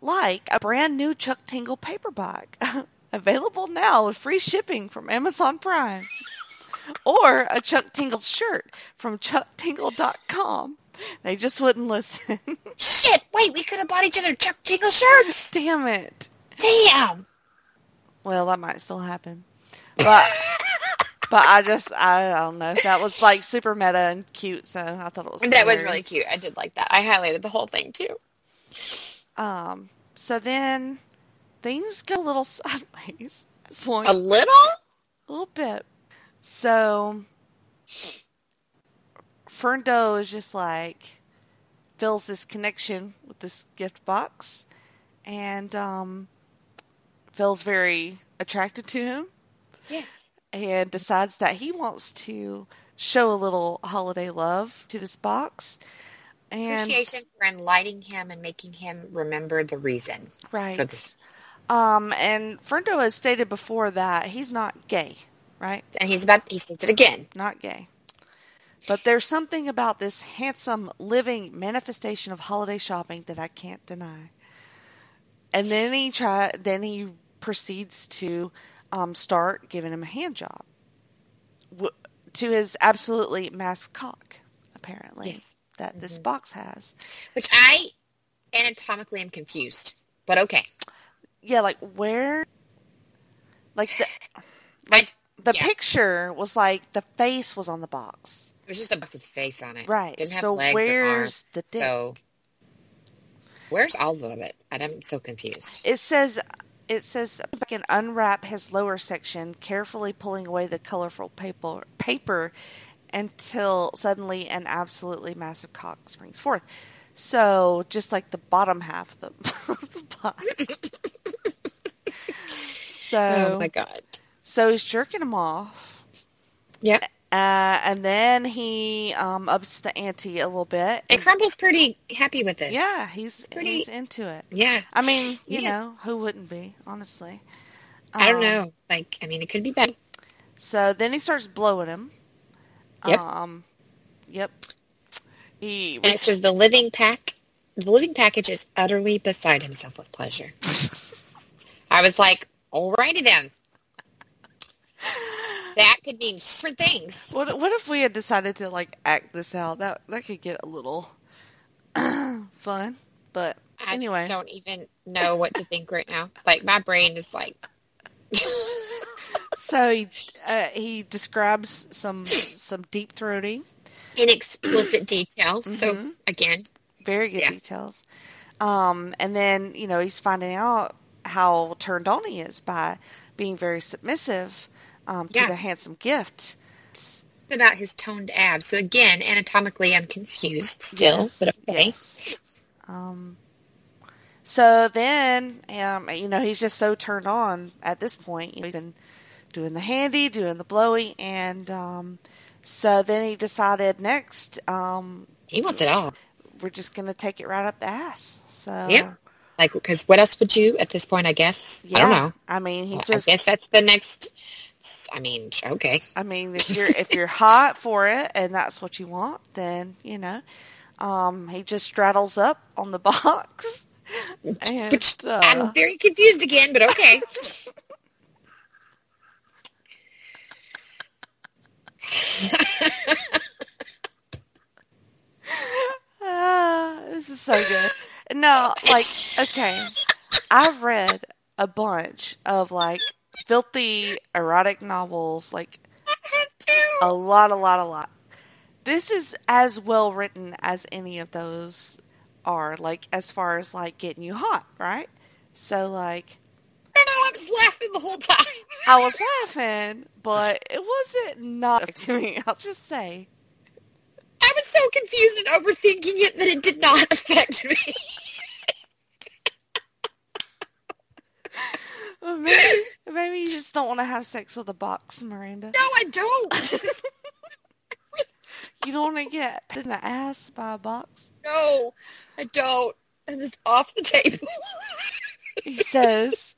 like a brand new Chuck Tingle paper bag, available now with free shipping from Amazon Prime, or a Chuck Tingle shirt from ChuckTingle.com. They just wouldn't listen. Shit! Wait, we could have bought each other Chuck Tingle shirts. Damn it. Damn. Well, that might still happen, but. But I just, I, don't know. That was like super meta and cute, so I thought it was. That was really cute. I did like that. I highlighted the whole thing too. Um, so then things go a little sideways at this point, A little? a little bit. So Ferndo is just like feels this connection with this gift box, and um, feels very attracted to him, Yes. and decides that he wants to show a little holiday love to this box. And Appreciation for enlightening him and making him remember the reason. Right. Um, and Ferndo has stated before that he's not gay, right? And he's about he says it again. Not gay. But there's something about this handsome, living manifestation of holiday shopping that I can't deny. And then he try, then he proceeds to um, start giving him a hand job w- to his absolutely massive cock, apparently Yes. that this box has. Which I anatomically am confused. But okay. Yeah, like where, like the, like the yeah. picture was like the face was on the box. It was just a box with a face on it. Right. Didn't have So legs where's arms, the dick? So where's all of it? And I'm so confused. It says it says I can unwrap his lower section, carefully pulling away the colorful paper paper until suddenly an absolutely massive cock springs forth. So just like the bottom half of the, the box. so oh my god. So he's jerking him off. Yep. Uh, and then he um, ups the ante a little bit. And Crumble's pretty happy with this. yeah, he's pretty- he's into it. Yeah. I mean, you Yeah. know, who wouldn't be, honestly? I don't Um, know. Like, I mean, it could be bad. So then he starts blowing him. Yep. Um, yep. He And it says the living pack, the living package is utterly beside himself with pleasure. I was like, alrighty then. That could mean different things. what what if we had decided to like act this out? That that could get a little fun. But I anyway, don't even know what to think right now. Like, my brain is like, so he uh, he describes some some deep throating, in explicit detail. So, Mhm. again, very good Yeah. details. Um, and then you know he's finding out how turned on he is by being very submissive um, to Yeah. the handsome gift. it's about his toned abs. So, again, anatomically, I'm confused still. Yes, but okay. yes. Um, so then, um, you know, he's just so turned on at this point. He's been doing the handy, doing the blowy, and um, so then he decided next, um, He wants it all. we're just going to take it right up the ass. So, Yeah. Like, because what else would you at this point, I guess? yeah. I don't know. I mean, he I just. I guess that's the next. I mean, okay. I mean, if you're if you're hot for it and that's what you want, then you know, um, he just straddles up on the box. And, Which uh, I'm very confused again, but okay. Ah, this is so good. No, like, okay. I've read a bunch of like filthy erotic novels, like a lot, a lot, a lot. This is as well written as any of those are, like, as far as like getting you hot, right? So, like, I know. I was laughing the whole time. I was laughing, but it wasn't not to me. I'll just say. I was so confused and overthinking it that it did not affect me. Well, Maybe, maybe you just don't want to have sex with a box, Mirandia. No, I don't. You don't want to get in the ass by a box? No, I don't. And it's off the table. He says,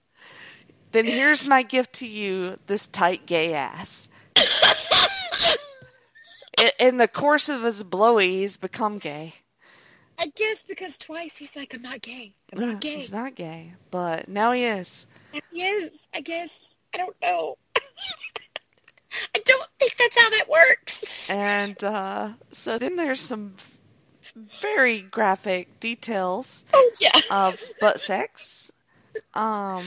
Then here's my gift to you, this tight gay ass. In the course of his blowy, he's become gay. I guess because twice he's like, I'm not gay. I'm not gay. He's not gay, but now he is. He is, I guess. I don't know. I don't think that's how that works. And uh, so then there's some very graphic details Oh, yeah. of butt sex. Um,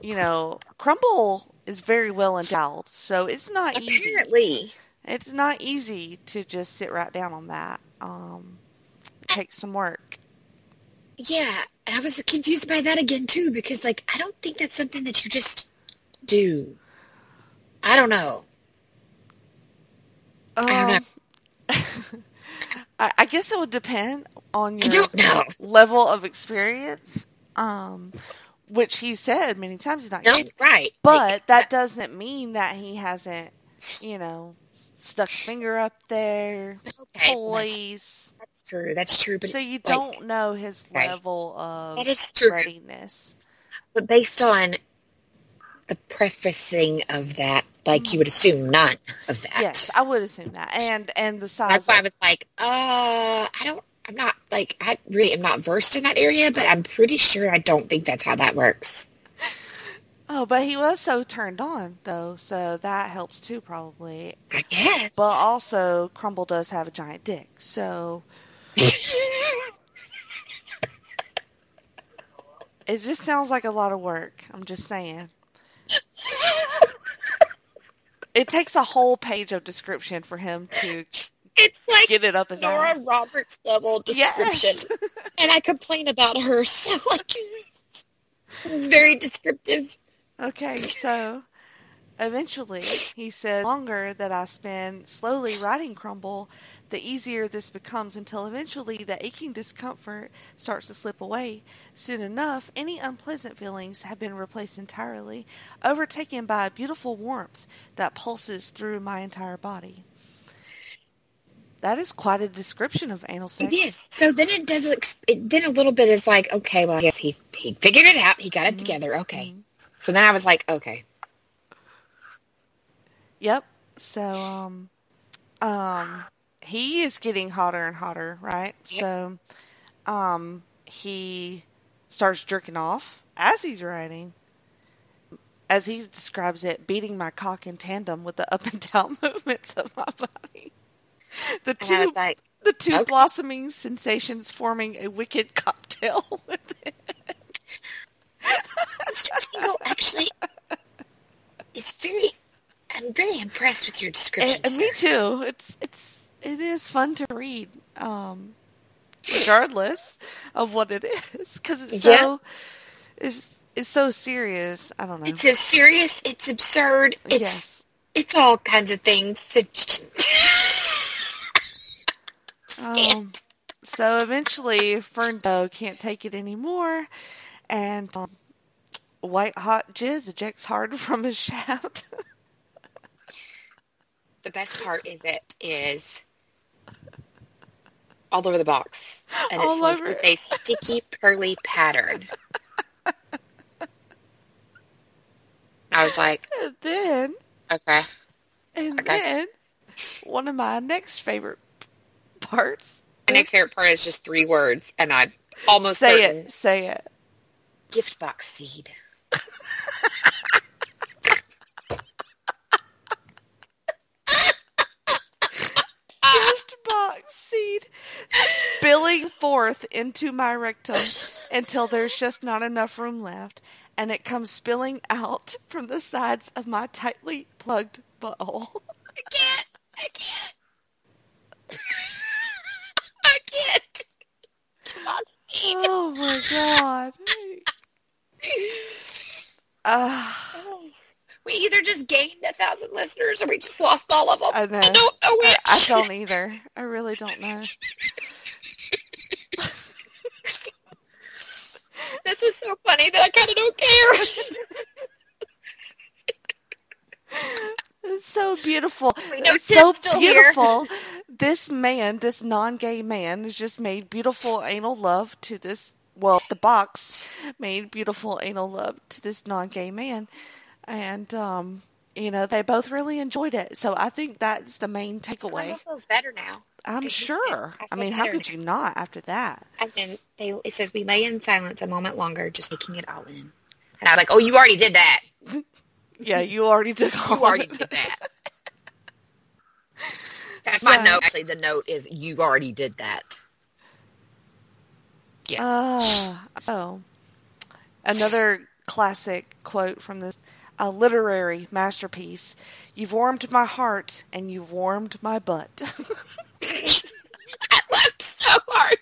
you know, Crumble is very well endowed, so it's not easy. Apparently. It's not easy to just sit right down on that. Um, takes some work. Yeah, I was confused by that again too because like I don't think that's something that you just do. I don't know. Um, don't I, I guess it would depend on your level of experience. Um, which he said many times he's not No, gay. right. But Like, that doesn't mean that he hasn't, you know, stuck finger up there, okay, toys. That's true. That's true. But So you like, don't know his level of That is true. readiness. But based on the prefacing of that, like you would assume none of that. Yes, I would assume that. And and the size. That's why I was like, uh, I don't. I'm not like I really am not versed in that area, but I'm pretty sure I don't think that's how that works. oh, but he was so turned on though, so that helps too probably. I guess. But also, Crumble does have a giant dick, so it just sounds like a lot of work. I'm just saying. It takes a whole page of description for him to it's like get it up his Nora ass. Roberts level description, Yes. and I complain about her, so like it's very descriptive. Okay, so eventually he said, longer that I spend slowly writing Crumble, the easier this becomes until eventually the aching discomfort starts to slip away. Soon enough, any unpleasant feelings have been replaced entirely, overtaken by a beautiful warmth that pulses through my entire body. That is quite a description of anal sex. It is. So then it does. It, then a little bit is like, okay, well, I guess he he figured it out. He got it together. Okay. So then I was like, okay, Yep. So um um he is getting hotter and hotter, right? Yep. So um he starts jerking off as he's riding. As he describes it, beating my cock in tandem with the up and down movements of my body. The two like, the two okay. blossoming sensations forming a wicked cocktail with it. Mr. Tingle actually is very. I'm very impressed with your description. And, and me too. It's it's it is fun to read, um, regardless of what it is, because it's Yeah. so it's it's so serious. I don't know. It's serious. It's absurd. It's yes. it's all kinds of things. Um, so eventually, Ferndo can't take it anymore, and um, white hot jizz ejects hard from his shaft. the best part is it is all over the box, and All it's with a sticky pearly pattern. I was like, and then, okay, and Okay. then, one of my next favorite parts. my next favorite part is just three words, and I almost say certain it. Say it. gift box seed. seed spilling forth into my rectum until there's just not enough room left, and it comes spilling out from the sides of my tightly plugged butthole. I can't. I can't. I can't. Gift box seed. Oh my god. Uh, We either just gained a thousand listeners or we just lost all of them. I know. I don't know which. I, I don't either. I really don't know. This was so funny that I kind of don't care. It's so beautiful. It's so still here. beautiful. This man, this non-gay man, has just made beautiful anal love to this. Well, the box made beautiful anal love to this non-gay man, and um, you know they both really enjoyed it. So I think that's the main takeaway. Feels better now. I'm sure. "I I mean, how could now." you not after that? And then they it says we lay in silence a moment longer, just taking it all in. And I was like, oh, you already did that. Yeah, you already all You already did that. That's my note. Actually, the note is you already did that. Yeah. Ah, so another classic quote from this a literary masterpiece. You've warmed my heart and you've warmed my butt. I laughed so hard.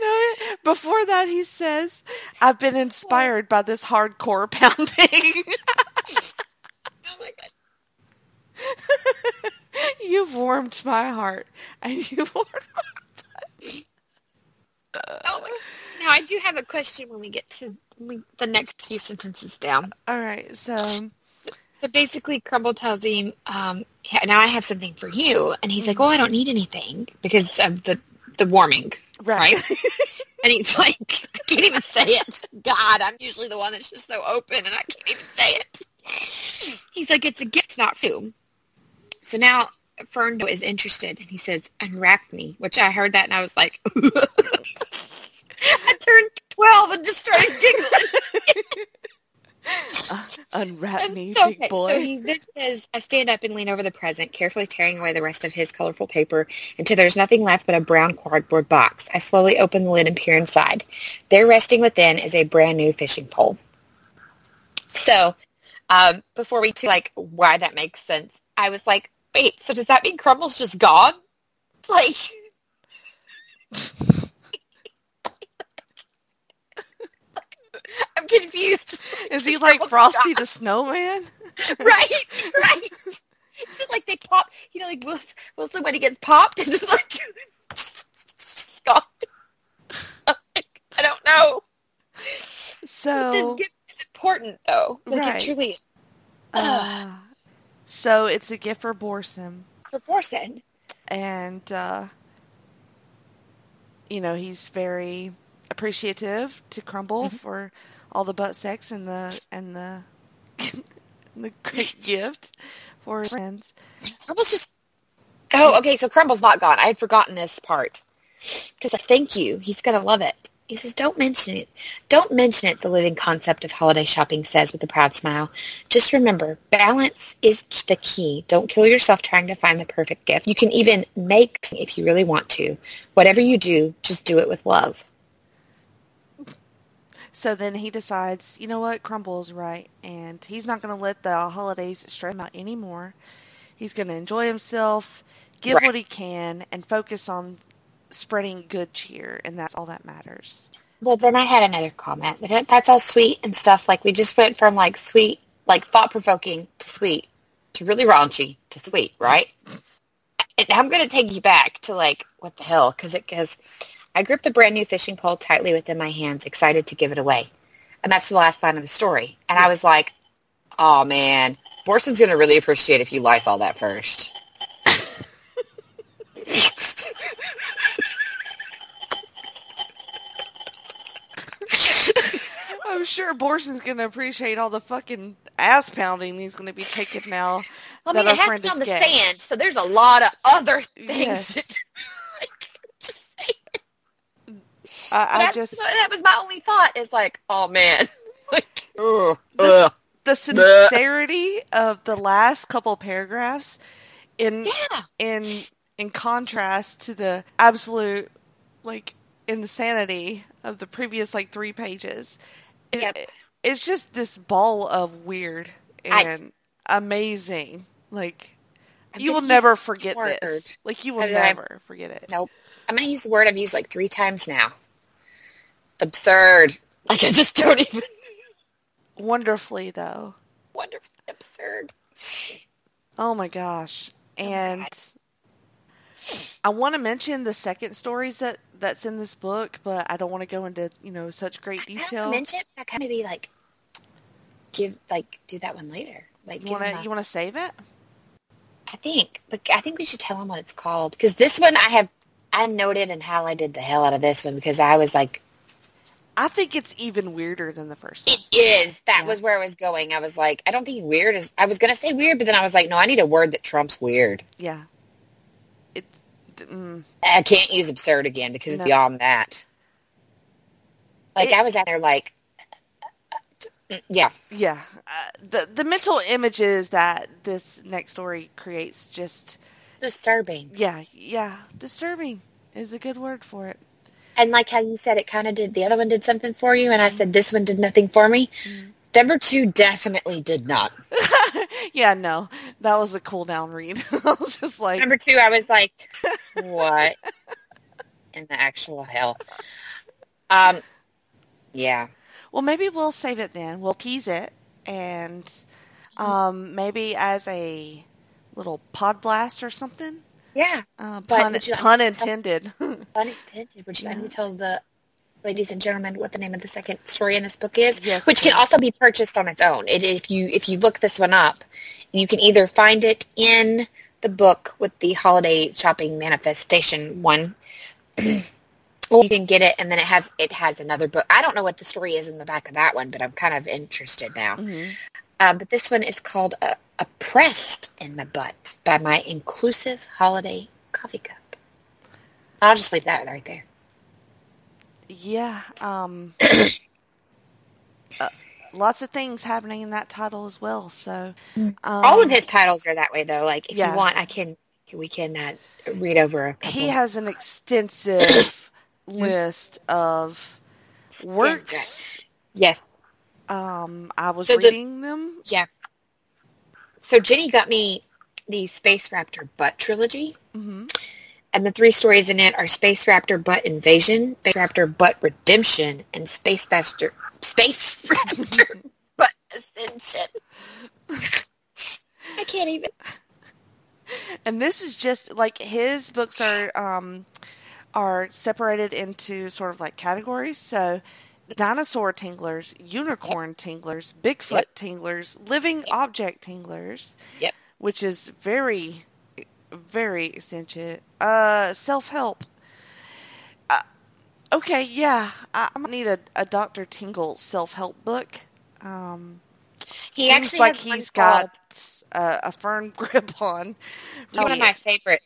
no, before that he says, "I've been inspired by this hardcore pounding." Oh my god. you've warmed my heart and you've warmed my butt. Oh my. Now I do have a question when we get to the next few sentences down. All right, so So basically, Crumble tells him, um, "Now I have something for you," and he's like, "Oh, I don't need anything because of the the warming." right. And he's like, I can't even say it. God, I'm usually the one that's just so open and I can't even say it. He's like, it's a gift, not for you. So now Ferndo is interested and he says, unwrap me, which I heard that and I was like, I turned 12 and just started giggling. Unwrap And me, big boy. So he then says, I stand up and lean over the present, carefully tearing away the rest of his colorful paper until there's nothing left but a brown cardboard box. I slowly open the lid and peer inside. There resting within is a brand new fishing pole. So, um, before we to like why that makes sense, I was like, wait, so does that mean Crumble's just gone? Like, I'm confused. Is he like Frosty the Snowman? right, right. Is it like they pop? You know, like Wilson, Wilson when he gets popped, is it like gone? I don't know. So this gift is important, though. Like Right. it truly is. Uh, so it's a gift for Borson, For Borson. and uh, you know he's very appreciative to Crumble Mm-hmm. for all the butt sex and the and the the great gift for friends. Crumble's just. Oh, okay. So Crumble's not gone. I had forgotten this part. Because I thank you. He's gonna love it. He says, "Don't mention it. Don't mention it." The living concept of holiday shopping says with a proud smile. Just remember, balance is the key. Don't kill yourself trying to find the perfect gift. You can even make if you really want to. Whatever you do, just do it with love. So then he decides, you know what, Crumble's right, and he's not going to let the holidays stress him out anymore. He's going to enjoy himself, give Right. what he can, and focus on spreading good cheer, and that's all that matters. Well, then I had another comment. That's all sweet and stuff. Like we just went from like sweet, like thought provoking to sweet to really raunchy to sweet, right? And I'm going to take you back to like what the hell? Because it goes. I gripped the brand new fishing pole tightly within my hands, excited to give it away. And that's the last line of the story. And I was like, "Oh man, Borson's going to really appreciate if you Lysol that first. I'm sure Borson's going to appreciate all the fucking ass pounding he's going to be taking now I that mean, our it happened on the sand, so there's a lot of other things. Yes. that- just saying. I, I just that was my only thought. Is like, oh man, like, ugh, the, ugh. the sincerity of the last couple paragraphs in yeah, in in contrast to the absolute like insanity of the previous like three pages. It- Yep. It's just this ball of weird I- and amazing. Like I'm you will never forget word. this. Like you will And then I- never forget it. Nope. I'm gonna use the word I've used like three times now. Absurd. Like I just don't even. Wonderfully though. Wonderful. Absurd. Oh my gosh. Oh and God. I want to mention the second stories that that's in this book, but I don't want to go into, you know, such great detail. I mention. I kind of be like, give like do that one later. Like You want to you want to save it? I think, but I think we should tell them what it's called because this one I have I noted and highlighted the hell out of this one because I was like, I think it's even weirder than the first one. it is. That Yeah. was where I was going. I was like, I don't think weird is. I was gonna say weird, but then I was like, no, I need a word that trumps weird. Yeah. It's mm, I can't use absurd again because it's No. beyond that. Like It- I was out there like, yeah, yeah. Uh, the the mental images that this next story creates just disturbing. yeah yeah disturbing is a good word for it. And like how you said, it kind of did. The other one did something for you, and I said this one did nothing for me. Number two definitely did not. yeah, no, that was a cool down read. I was just like, Number two, I was like, what in the actual hell? Um, yeah. well, maybe we'll save it then. We'll tease it, and um, maybe as a little pod blast or something. Yeah. Uh, But pun, like pun to tell- intended. Unintended. Would you like me to tell the ladies and gentlemen what the name of the second story in this book is? Yes, Which can also be purchased on its own. It, if you if you look this one up, you can either find it in the book with the holiday shopping manifestation one, or you can get it and then it has it has another book. I don't know what the story is in the back of that one, but I'm kind of interested now. Mhm. Um, but this one is called uh, "Oppressed in the Butt" by my inclusive holiday coffee cup. I'll just leave that right there. Yeah. Um, uh, lots of things happening in that title as well. So, um, All of his titles are that way, though. Like, if Yeah. you want, I can. We can uh, read over. A he has an extensive list of works. Yes. Um, I was So the- reading them. Yeah. So Jenny got me the Space Raptor Butt trilogy, hmm and the three stories in it are Space Raptor Butt Invasion, Space Raptor Butt Redemption, and Space Raptor Space Raptor Butt Ascension. I can't even. And this is just like his books are um, are separated into sort of like categories. So, dinosaur tinglers, unicorn tinglers, Bigfoot Yep. tinglers, living object tinglers. Yep. Which is very, very extensive. Uh, self help. Uh, okay, yeah, I, I might need a, a Doctor Tingle self help book. Um, He seems actually like he's got uh, a firm grip on. one of my favorites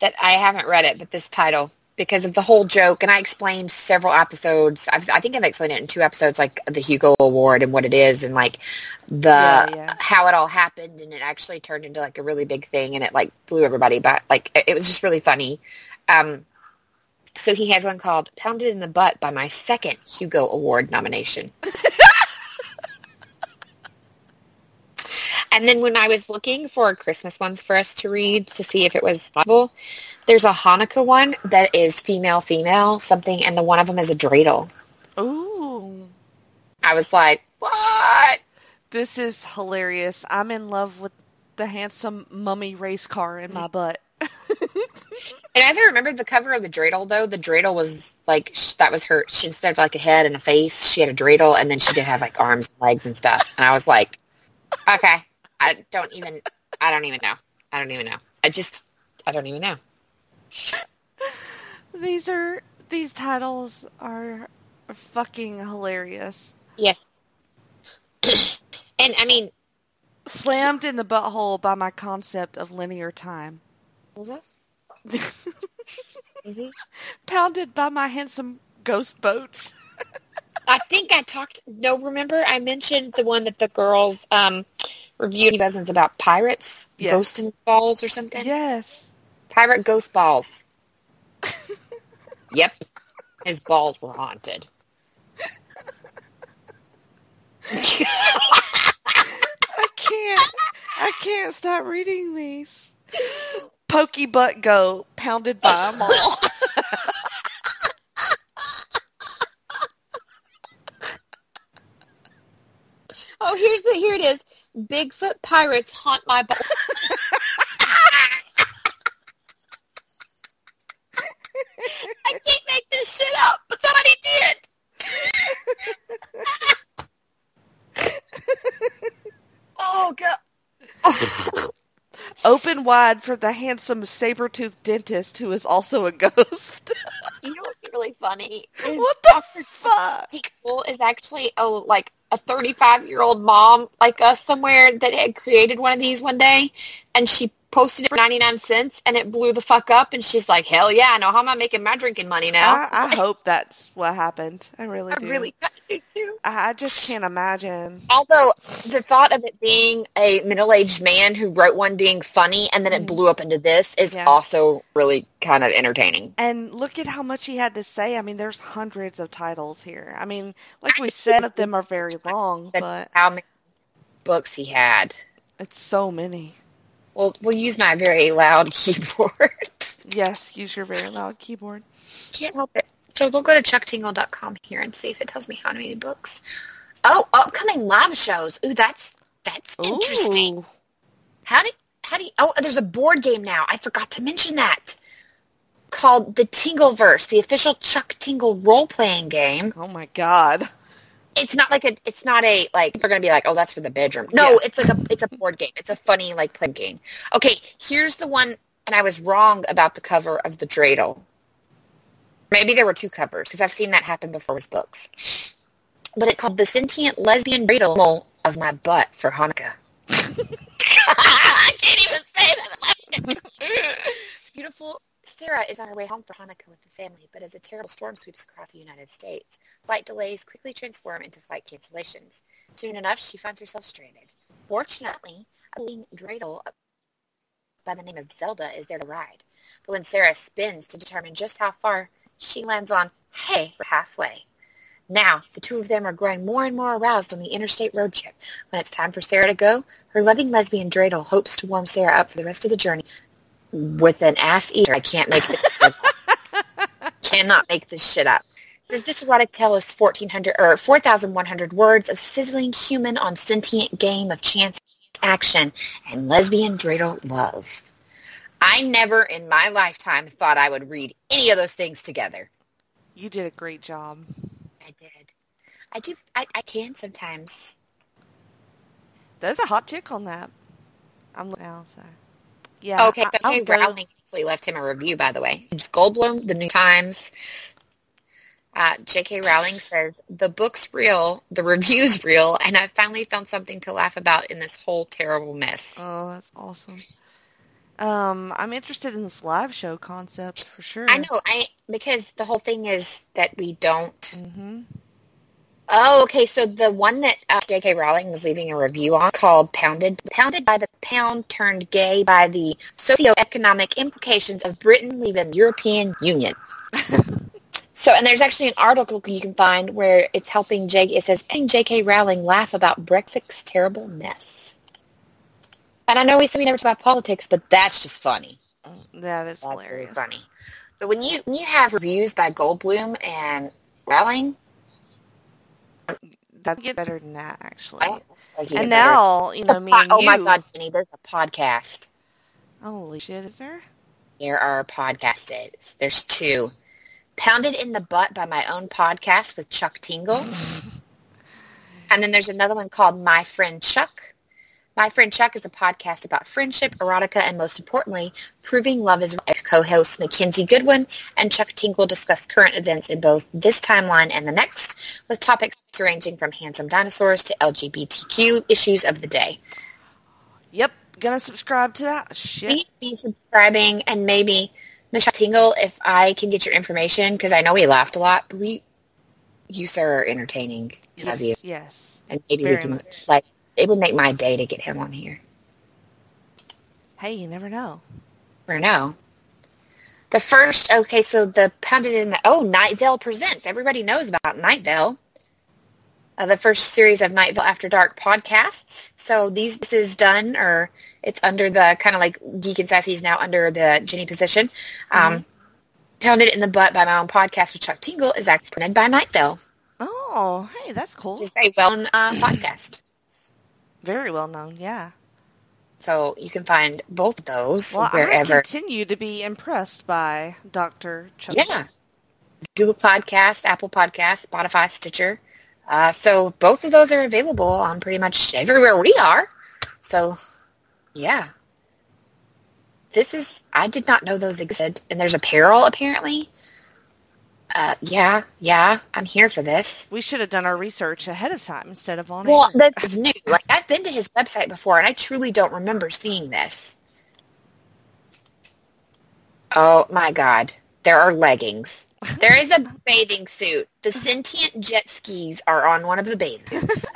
that I haven't read it, but this title because of the whole joke, and I explained several episodes. I've, I think I've explained it in two episodes, like the Hugo Award and what it is, and like the Yeah, yeah. how it all happened, and it actually turned into like a really big thing, and it like blew everybody. But like it, it was just really funny. Um, so he has one called "Pounded in the Butt" by my second Hugo Award nomination. And then when I was looking for Christmas ones for us to read to see if it was possible, there's a Hanukkah one that is female female something, and the one of them is a dreidel. Ooh. I was like, what? This is hilarious. I'm in love with the handsome mummy race car in my butt. And I ever remembered the cover of the dreidel though. The dreidel was like sh- that was her. She instead of like a head and a face, she had a dreidel, and then she did have like arms and legs and stuff. And I was like, okay, I don't even. I don't even know. I don't even know. I just. I don't even know. These are these titles are fucking hilarious. Yes. and I mean, Slammed in the butthole by my concept of linear time. Mhm. Pounded by my handsome ghost boats. I think I talked. No, remember I mentioned the one that the girls um, reviewed dozens about pirates, Yes. ghost and balls or something. Yes. Pirate ghost balls. yep, his balls were haunted. I can't. I can't stop reading these. Pokey butt go pounded by a mall. Oh, here's the here it is. Bigfoot pirates haunt my balls. I can't make this shit up, but somebody did. Open wide for the handsome saber-toothed dentist who is also a ghost. You know what's really funny? Is what the Dr. fuck? Tingle is actually a like a 35 year old mom like us somewhere that had created one of these one day, and she posted it for 99 cents, and it blew the fuck up. And she's like, "Hell yeah! Now how am I making my drinking money now?" I, I hope that's what happened. I really I do. really do too. I I just can't imagine. Although the thought of it being a middle-aged man who wrote one being funny and then it mm-hmm. blew up into this is. Yeah. also really kind of entertaining. And look at how much he had to say. I mean, there's hundreds of titles here. I mean, like we said, of them are very long, but how many books he had. it's so many. We'll we'll use my very loud keyboard. Yes, use your very loud keyboard. Can't help it. So we'll go to chucktingle.com here and see if it tells me how many books. Oh, upcoming live shows. Ooh, that's that's interesting. Ooh. How do how do you, oh there's a board game now. I forgot to mention that. Called the Tingleverse, the official Chuck Tingle role playing game. Oh my god. It's not like a it's not a like they're gonna be like, oh that's for the bedroom. No, Yeah. it's like a it's a board game. It's a funny like play game. Okay, here's the one and I was wrong about the cover of the dreidel. Maybe there were two covers because I've seen that happen before with books. But it called the sentient lesbian dreidel of my butt for Hanukkah. I can't even say that. Beautiful Sarah is on her way home for Hanukkah with the family, but as a terrible storm sweeps across the United States, flight delays quickly transform into flight cancellations. Soon enough, she finds herself stranded. Fortunately, a lean dreidel by the name of Zelda is there to ride. But when Sarah spins to determine just how far, she lands on, hey, we're halfway. Now, the two of them are growing more and more aroused on the interstate road trip. When it's time for Sarah to go, her loving lesbian dreidel hopes to warm Sarah up for the rest of the journey with an ass eater. I can't make this shit up. Cannot make this shit up. Says this erotic tale is 1400 or 4100 words of sizzling human on sentient game of chance action and lesbian dreidel love. I never in my lifetime thought I would read any of those things together. You did a great job. I did. I do. I, I can sometimes. There's a hot chick on that. I'm looking now, so yeah. okay, I- I'll J.K. Rowling actually left him a review, by the way. Goldblum, The New Times. Uh, J.K. Rowling says the book's real, the review's real, and I finally found something to laugh about in this whole terrible mess. Oh, that's awesome. Um, I'm interested in this live show concept for sure. I know, I because the whole thing is that we don't. hmm Oh, okay. So the one that uh, J.K. Rowling was leaving a review on called "Pounded," pounded by the pound turned gay by the socioeconomic implications of Britain leaving the European Union. so, and there's actually an article you can find where it's helping J. It says helping J.K. Rowling laugh about Brexit's terrible mess. And I know we said we never talk about politics, but that's just funny. That is That's very hilarious. funny. But when you when you have reviews by Goldblum and Rowling, That get better than that, actually. I don't think you And get better. now, you know, me po- oh you. my god, Jenny, there's a podcast. Holy shit, is there? There are podcasted. There's two. Pounded in the Butt by my own podcast with Chuck Tingle. and then there's another one called My Friend Chuck. My Friend Chuck is a podcast about friendship, erotica, and most importantly, proving love is right. Co-hosts Mackenzie Goodwin and Chuck Tingle discuss current events in both this timeline and the next, with topics ranging from handsome dinosaurs to LGBTQ issues of the day. Yep, gonna subscribe to that. Shit. Please be subscribing and maybe Michelle Tingle, if I can get your information, because I know we laughed a lot, but we, you sir are entertaining. Love you. Yes, yes. And maybe Very we can, much. like, it would make my day to get him on here. Hey, you never know. Or no. The first, okay, so the pounded in the, oh, Night Vale presents. Everybody knows about Night Vale. Uh, the first series of Night Vale After Dark podcasts. So these this is done, or it's under the kind of like Geek and Sassy is now under the Jenny position. Um, Pounded in the Butt by my own podcast with Chuck Tingle is actually presented by Night Vale, Oh, hey, that's cool. is a well-known uh, podcast. Very well known, yeah. So you can find both of those Well, I wherever. continue to be impressed by Dr. Chuck. Yeah. Google Podcast, Apple Podcast, Spotify, Stitcher. Uh, so both of those are available on pretty much everywhere we are. So, yeah. this is I did not know those existed, and there's apparel apparently. Uh, yeah, yeah, I'm here for this. We should have done our research ahead of time instead of on Well, air. that's new. Like been to his website before, and I truly don't remember seeing this. Oh my god, there are leggings. There is a bathing suit. The sentient jet skis are on one of the bathing suits.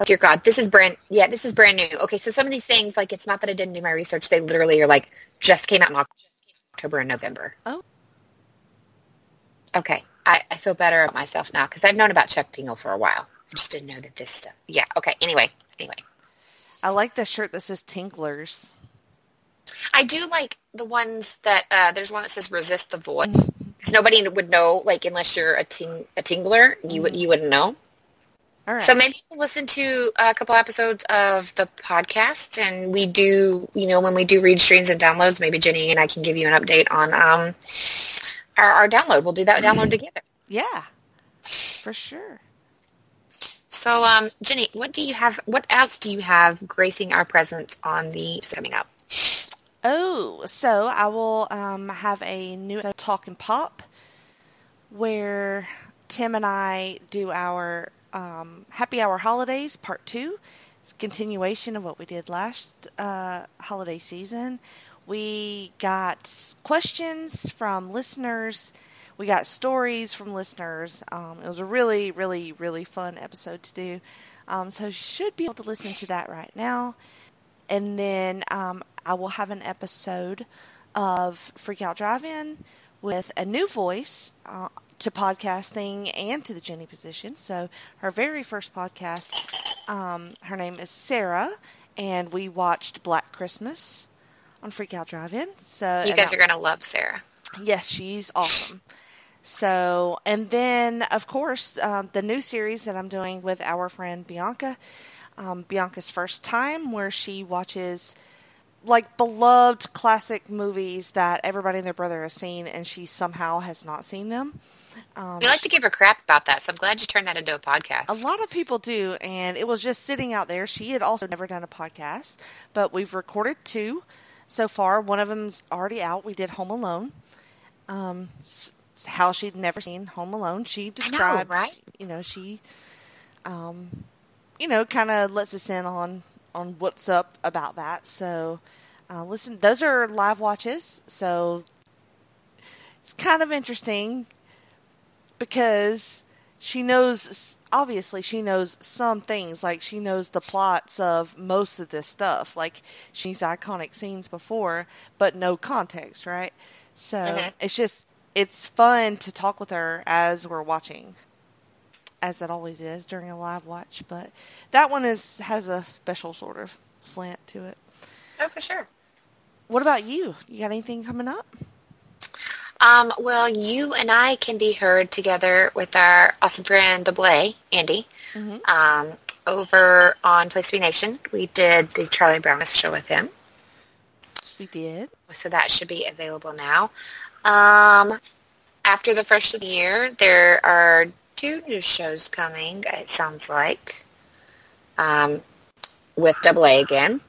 Oh dear God, this is brand. Yeah, this is brand new. Okay, so some of these things, like, it's not that I didn't do my research. They literally are like just came out in October and November. Oh. Okay, I, I feel better about myself now because I've known about Chuck Tingle for a while. I just didn't know that this stuff. Yeah. Okay. Anyway. Anyway, I like the shirt that says Tinklers. I do like the ones that uh, there's one that says "Resist the Void" because nobody would know, like, unless you're a ting a tingler, you would you wouldn't know. All right. So maybe we'll listen to a couple episodes of the podcast, and we do, you know, when we do read streams and downloads, maybe Jenny and I can give you an update on um, our, our download. We'll do that download together. yeah, for sure. So, um, Jenny, what do you have? What else do you have gracing our presence on the coming up? Oh, so I will um, have a new talk and Pop where Tim and I do our um, Happy Hour Holidays Part 2. It's a continuation of what we did last uh, holiday season. We got questions from listeners. We got stories from listeners. Um, it was a really, really, really fun episode to do. Um, so should be able to listen to that right now. And then um, I will have an episode of Freak Out Drive In with a new voice uh, to podcasting and to the Jenny position. So her very first podcast, um, her name is Sarah, and we watched Black Christmas on Freak Out Drive In. So You guys are going to love Sarah. Yes, she's awesome. So, and then of course, um, the new series that I'm doing with our friend Bianca, um, Bianca's first time, where she watches like beloved classic movies that everybody and their brother has seen, and she somehow has not seen them. Um, We like to give her crap about that, so I'm glad you turned that into a podcast. a lot of people do, and it was just sitting out there. She had also never done a podcast, but we've recorded two so far. One of them's already out. We did Home Alone. Um, how she'd never seen Home Alone. She describes, right? you know, she, um, you know, kind of lets us in on on what's up about that. So, uh, listen, those are live watches, so it's kind of interesting because she knows obviously she knows some things. Like she knows the plots of most of this stuff. Like she's iconic scenes before but no context right? So Mhm. it's just it's fun to talk with her as we're watching. As it always is during a live watch but that one is has a special sort of slant to it. Oh, for sure. what about you? You got anything coming up Um, well, you and I can be heard together with our awesome friend Double A, Andy, Mhm. um, over on Place to Be Nation. We did the Charlie Brown show with him, we did so that should be available now. Um, after the first of the year, there are two new shows coming. It sounds like, um, with Double A again.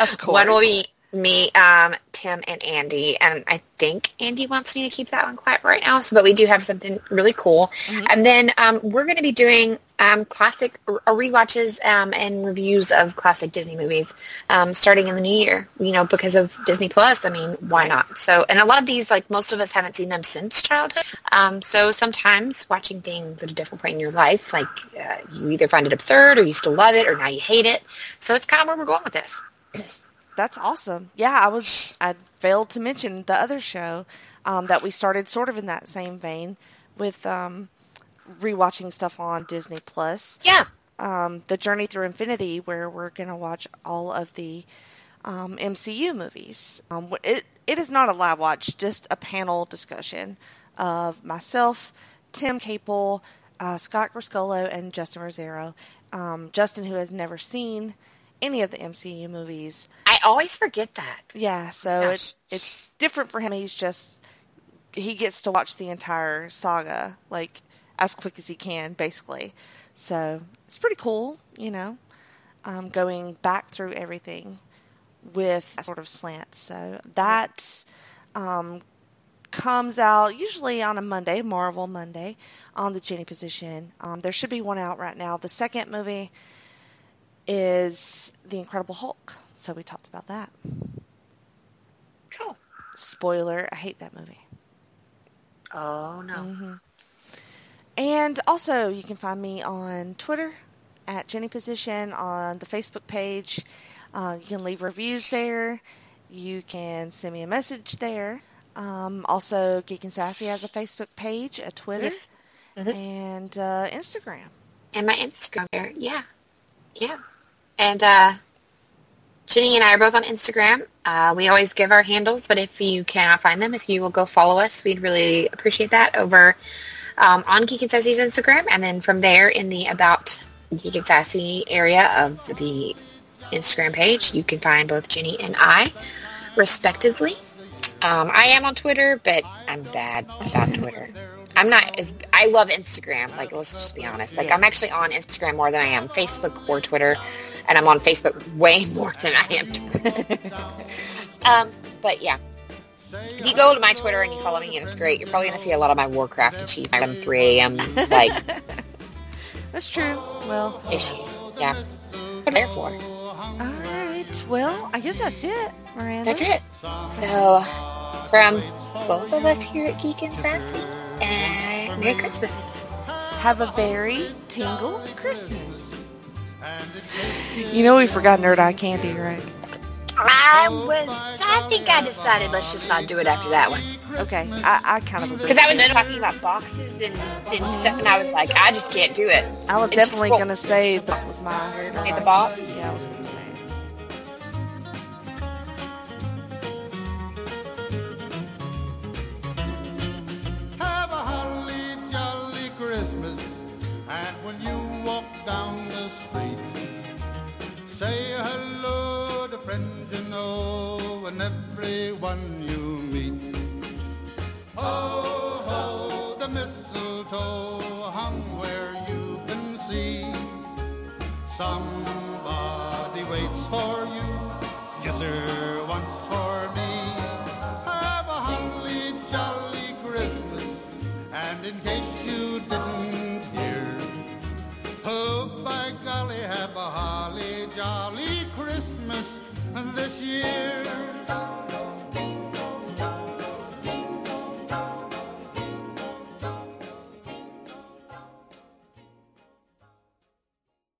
of course One will be me, um, Tim, and Andy, and I think Andy wants me to keep that one quiet right now. So, but we do have something really cool, Mhm. and then um, we're going to be doing um, classic or rewatches um, and reviews of classic Disney movies um, starting in the new year. You know, because of Disney Plus. I mean, why not? So, and a lot of these, like most of us, haven't seen them since childhood. Um, so sometimes watching things at a different point in your life, like uh, you either find it absurd or you still love it or now you hate it. So that's kind of where we're going with this. That's awesome. Yeah, I was. I failed to mention the other show um, that we started sort of in that same vein with um, rewatching stuff on Disney Plus. Yeah. Um, the Journey Through Infinity, where we're going to watch all of the um, MCU movies. Um, it it is not a live watch, just a panel discussion of myself, Tim Capel, uh, Scott Griscolo, and Justin Rosero. Um, Justin, who has never seen any of the MCU movies, I always forget that. yeah, so Gosh. it, it's different for him. He's just he gets to watch the entire saga like as quick as he can, basically. So it's pretty cool, you know, um, going back through everything with a sort of slant. So that um, comes out usually on a Monday, Marvel Monday, on the Jenny position. Um, there should be one out right now. The second movie is The Incredible Hulk. So we talked about that. Cool. Spoiler, I hate that movie. Oh no. And also, you can find me on Twitter at Jenny Position, on the Facebook page. Uh, you can leave reviews there. You can send me a message there. Um, also, Geek and Sassy has a Facebook page, a Twitter, Yes. and uh, Instagram. And my Instagram there. Yeah. Yeah. And uh Jenny and I are both on Instagram. Uh, we always give our handles, but if you cannot find them, if you will go follow us, we'd really appreciate that over um, on Geek and Sassy's Instagram. And then from there in the About Geek and Sassy area of the Instagram page, you can find both Jenny and I, respectively. Um, I am on Twitter, but I'm bad about Twitter. I'm not as I love Instagram. Like, let's just be honest. Like, Yeah. I'm actually on Instagram more than I am Facebook or Twitter, and I'm on Facebook way more than I am Twitter. um, but yeah, if you go to my Twitter and you follow me, and it's great. You're probably going to see a lot of my Warcraft achievement, 3 a.m. like That's true. Well, issues. Yeah, what I'm there for. all right. Well, I guess that's it, Mirandia. That's it. So, from both of us here at Geek and Sassy, and Merry Christmas. Have a very tingle Christmas. You know we forgot Nerd Eye Candy, right? I was, I think I decided let's just not do it after that one. Okay, I, I kind of agree. Because I was talking about boxes and, and stuff, and I was like, I just can't do it. I was It's just definitely gonna say was my Say the box. Yeah, I was gonna say. When you walk down the street, say hello to friends you know and everyone you meet. Ho, ho, the mistletoe hung where you can see. Somebody waits for you, yes sir, once for me. Have a holly jolly Christmas, and in case this year.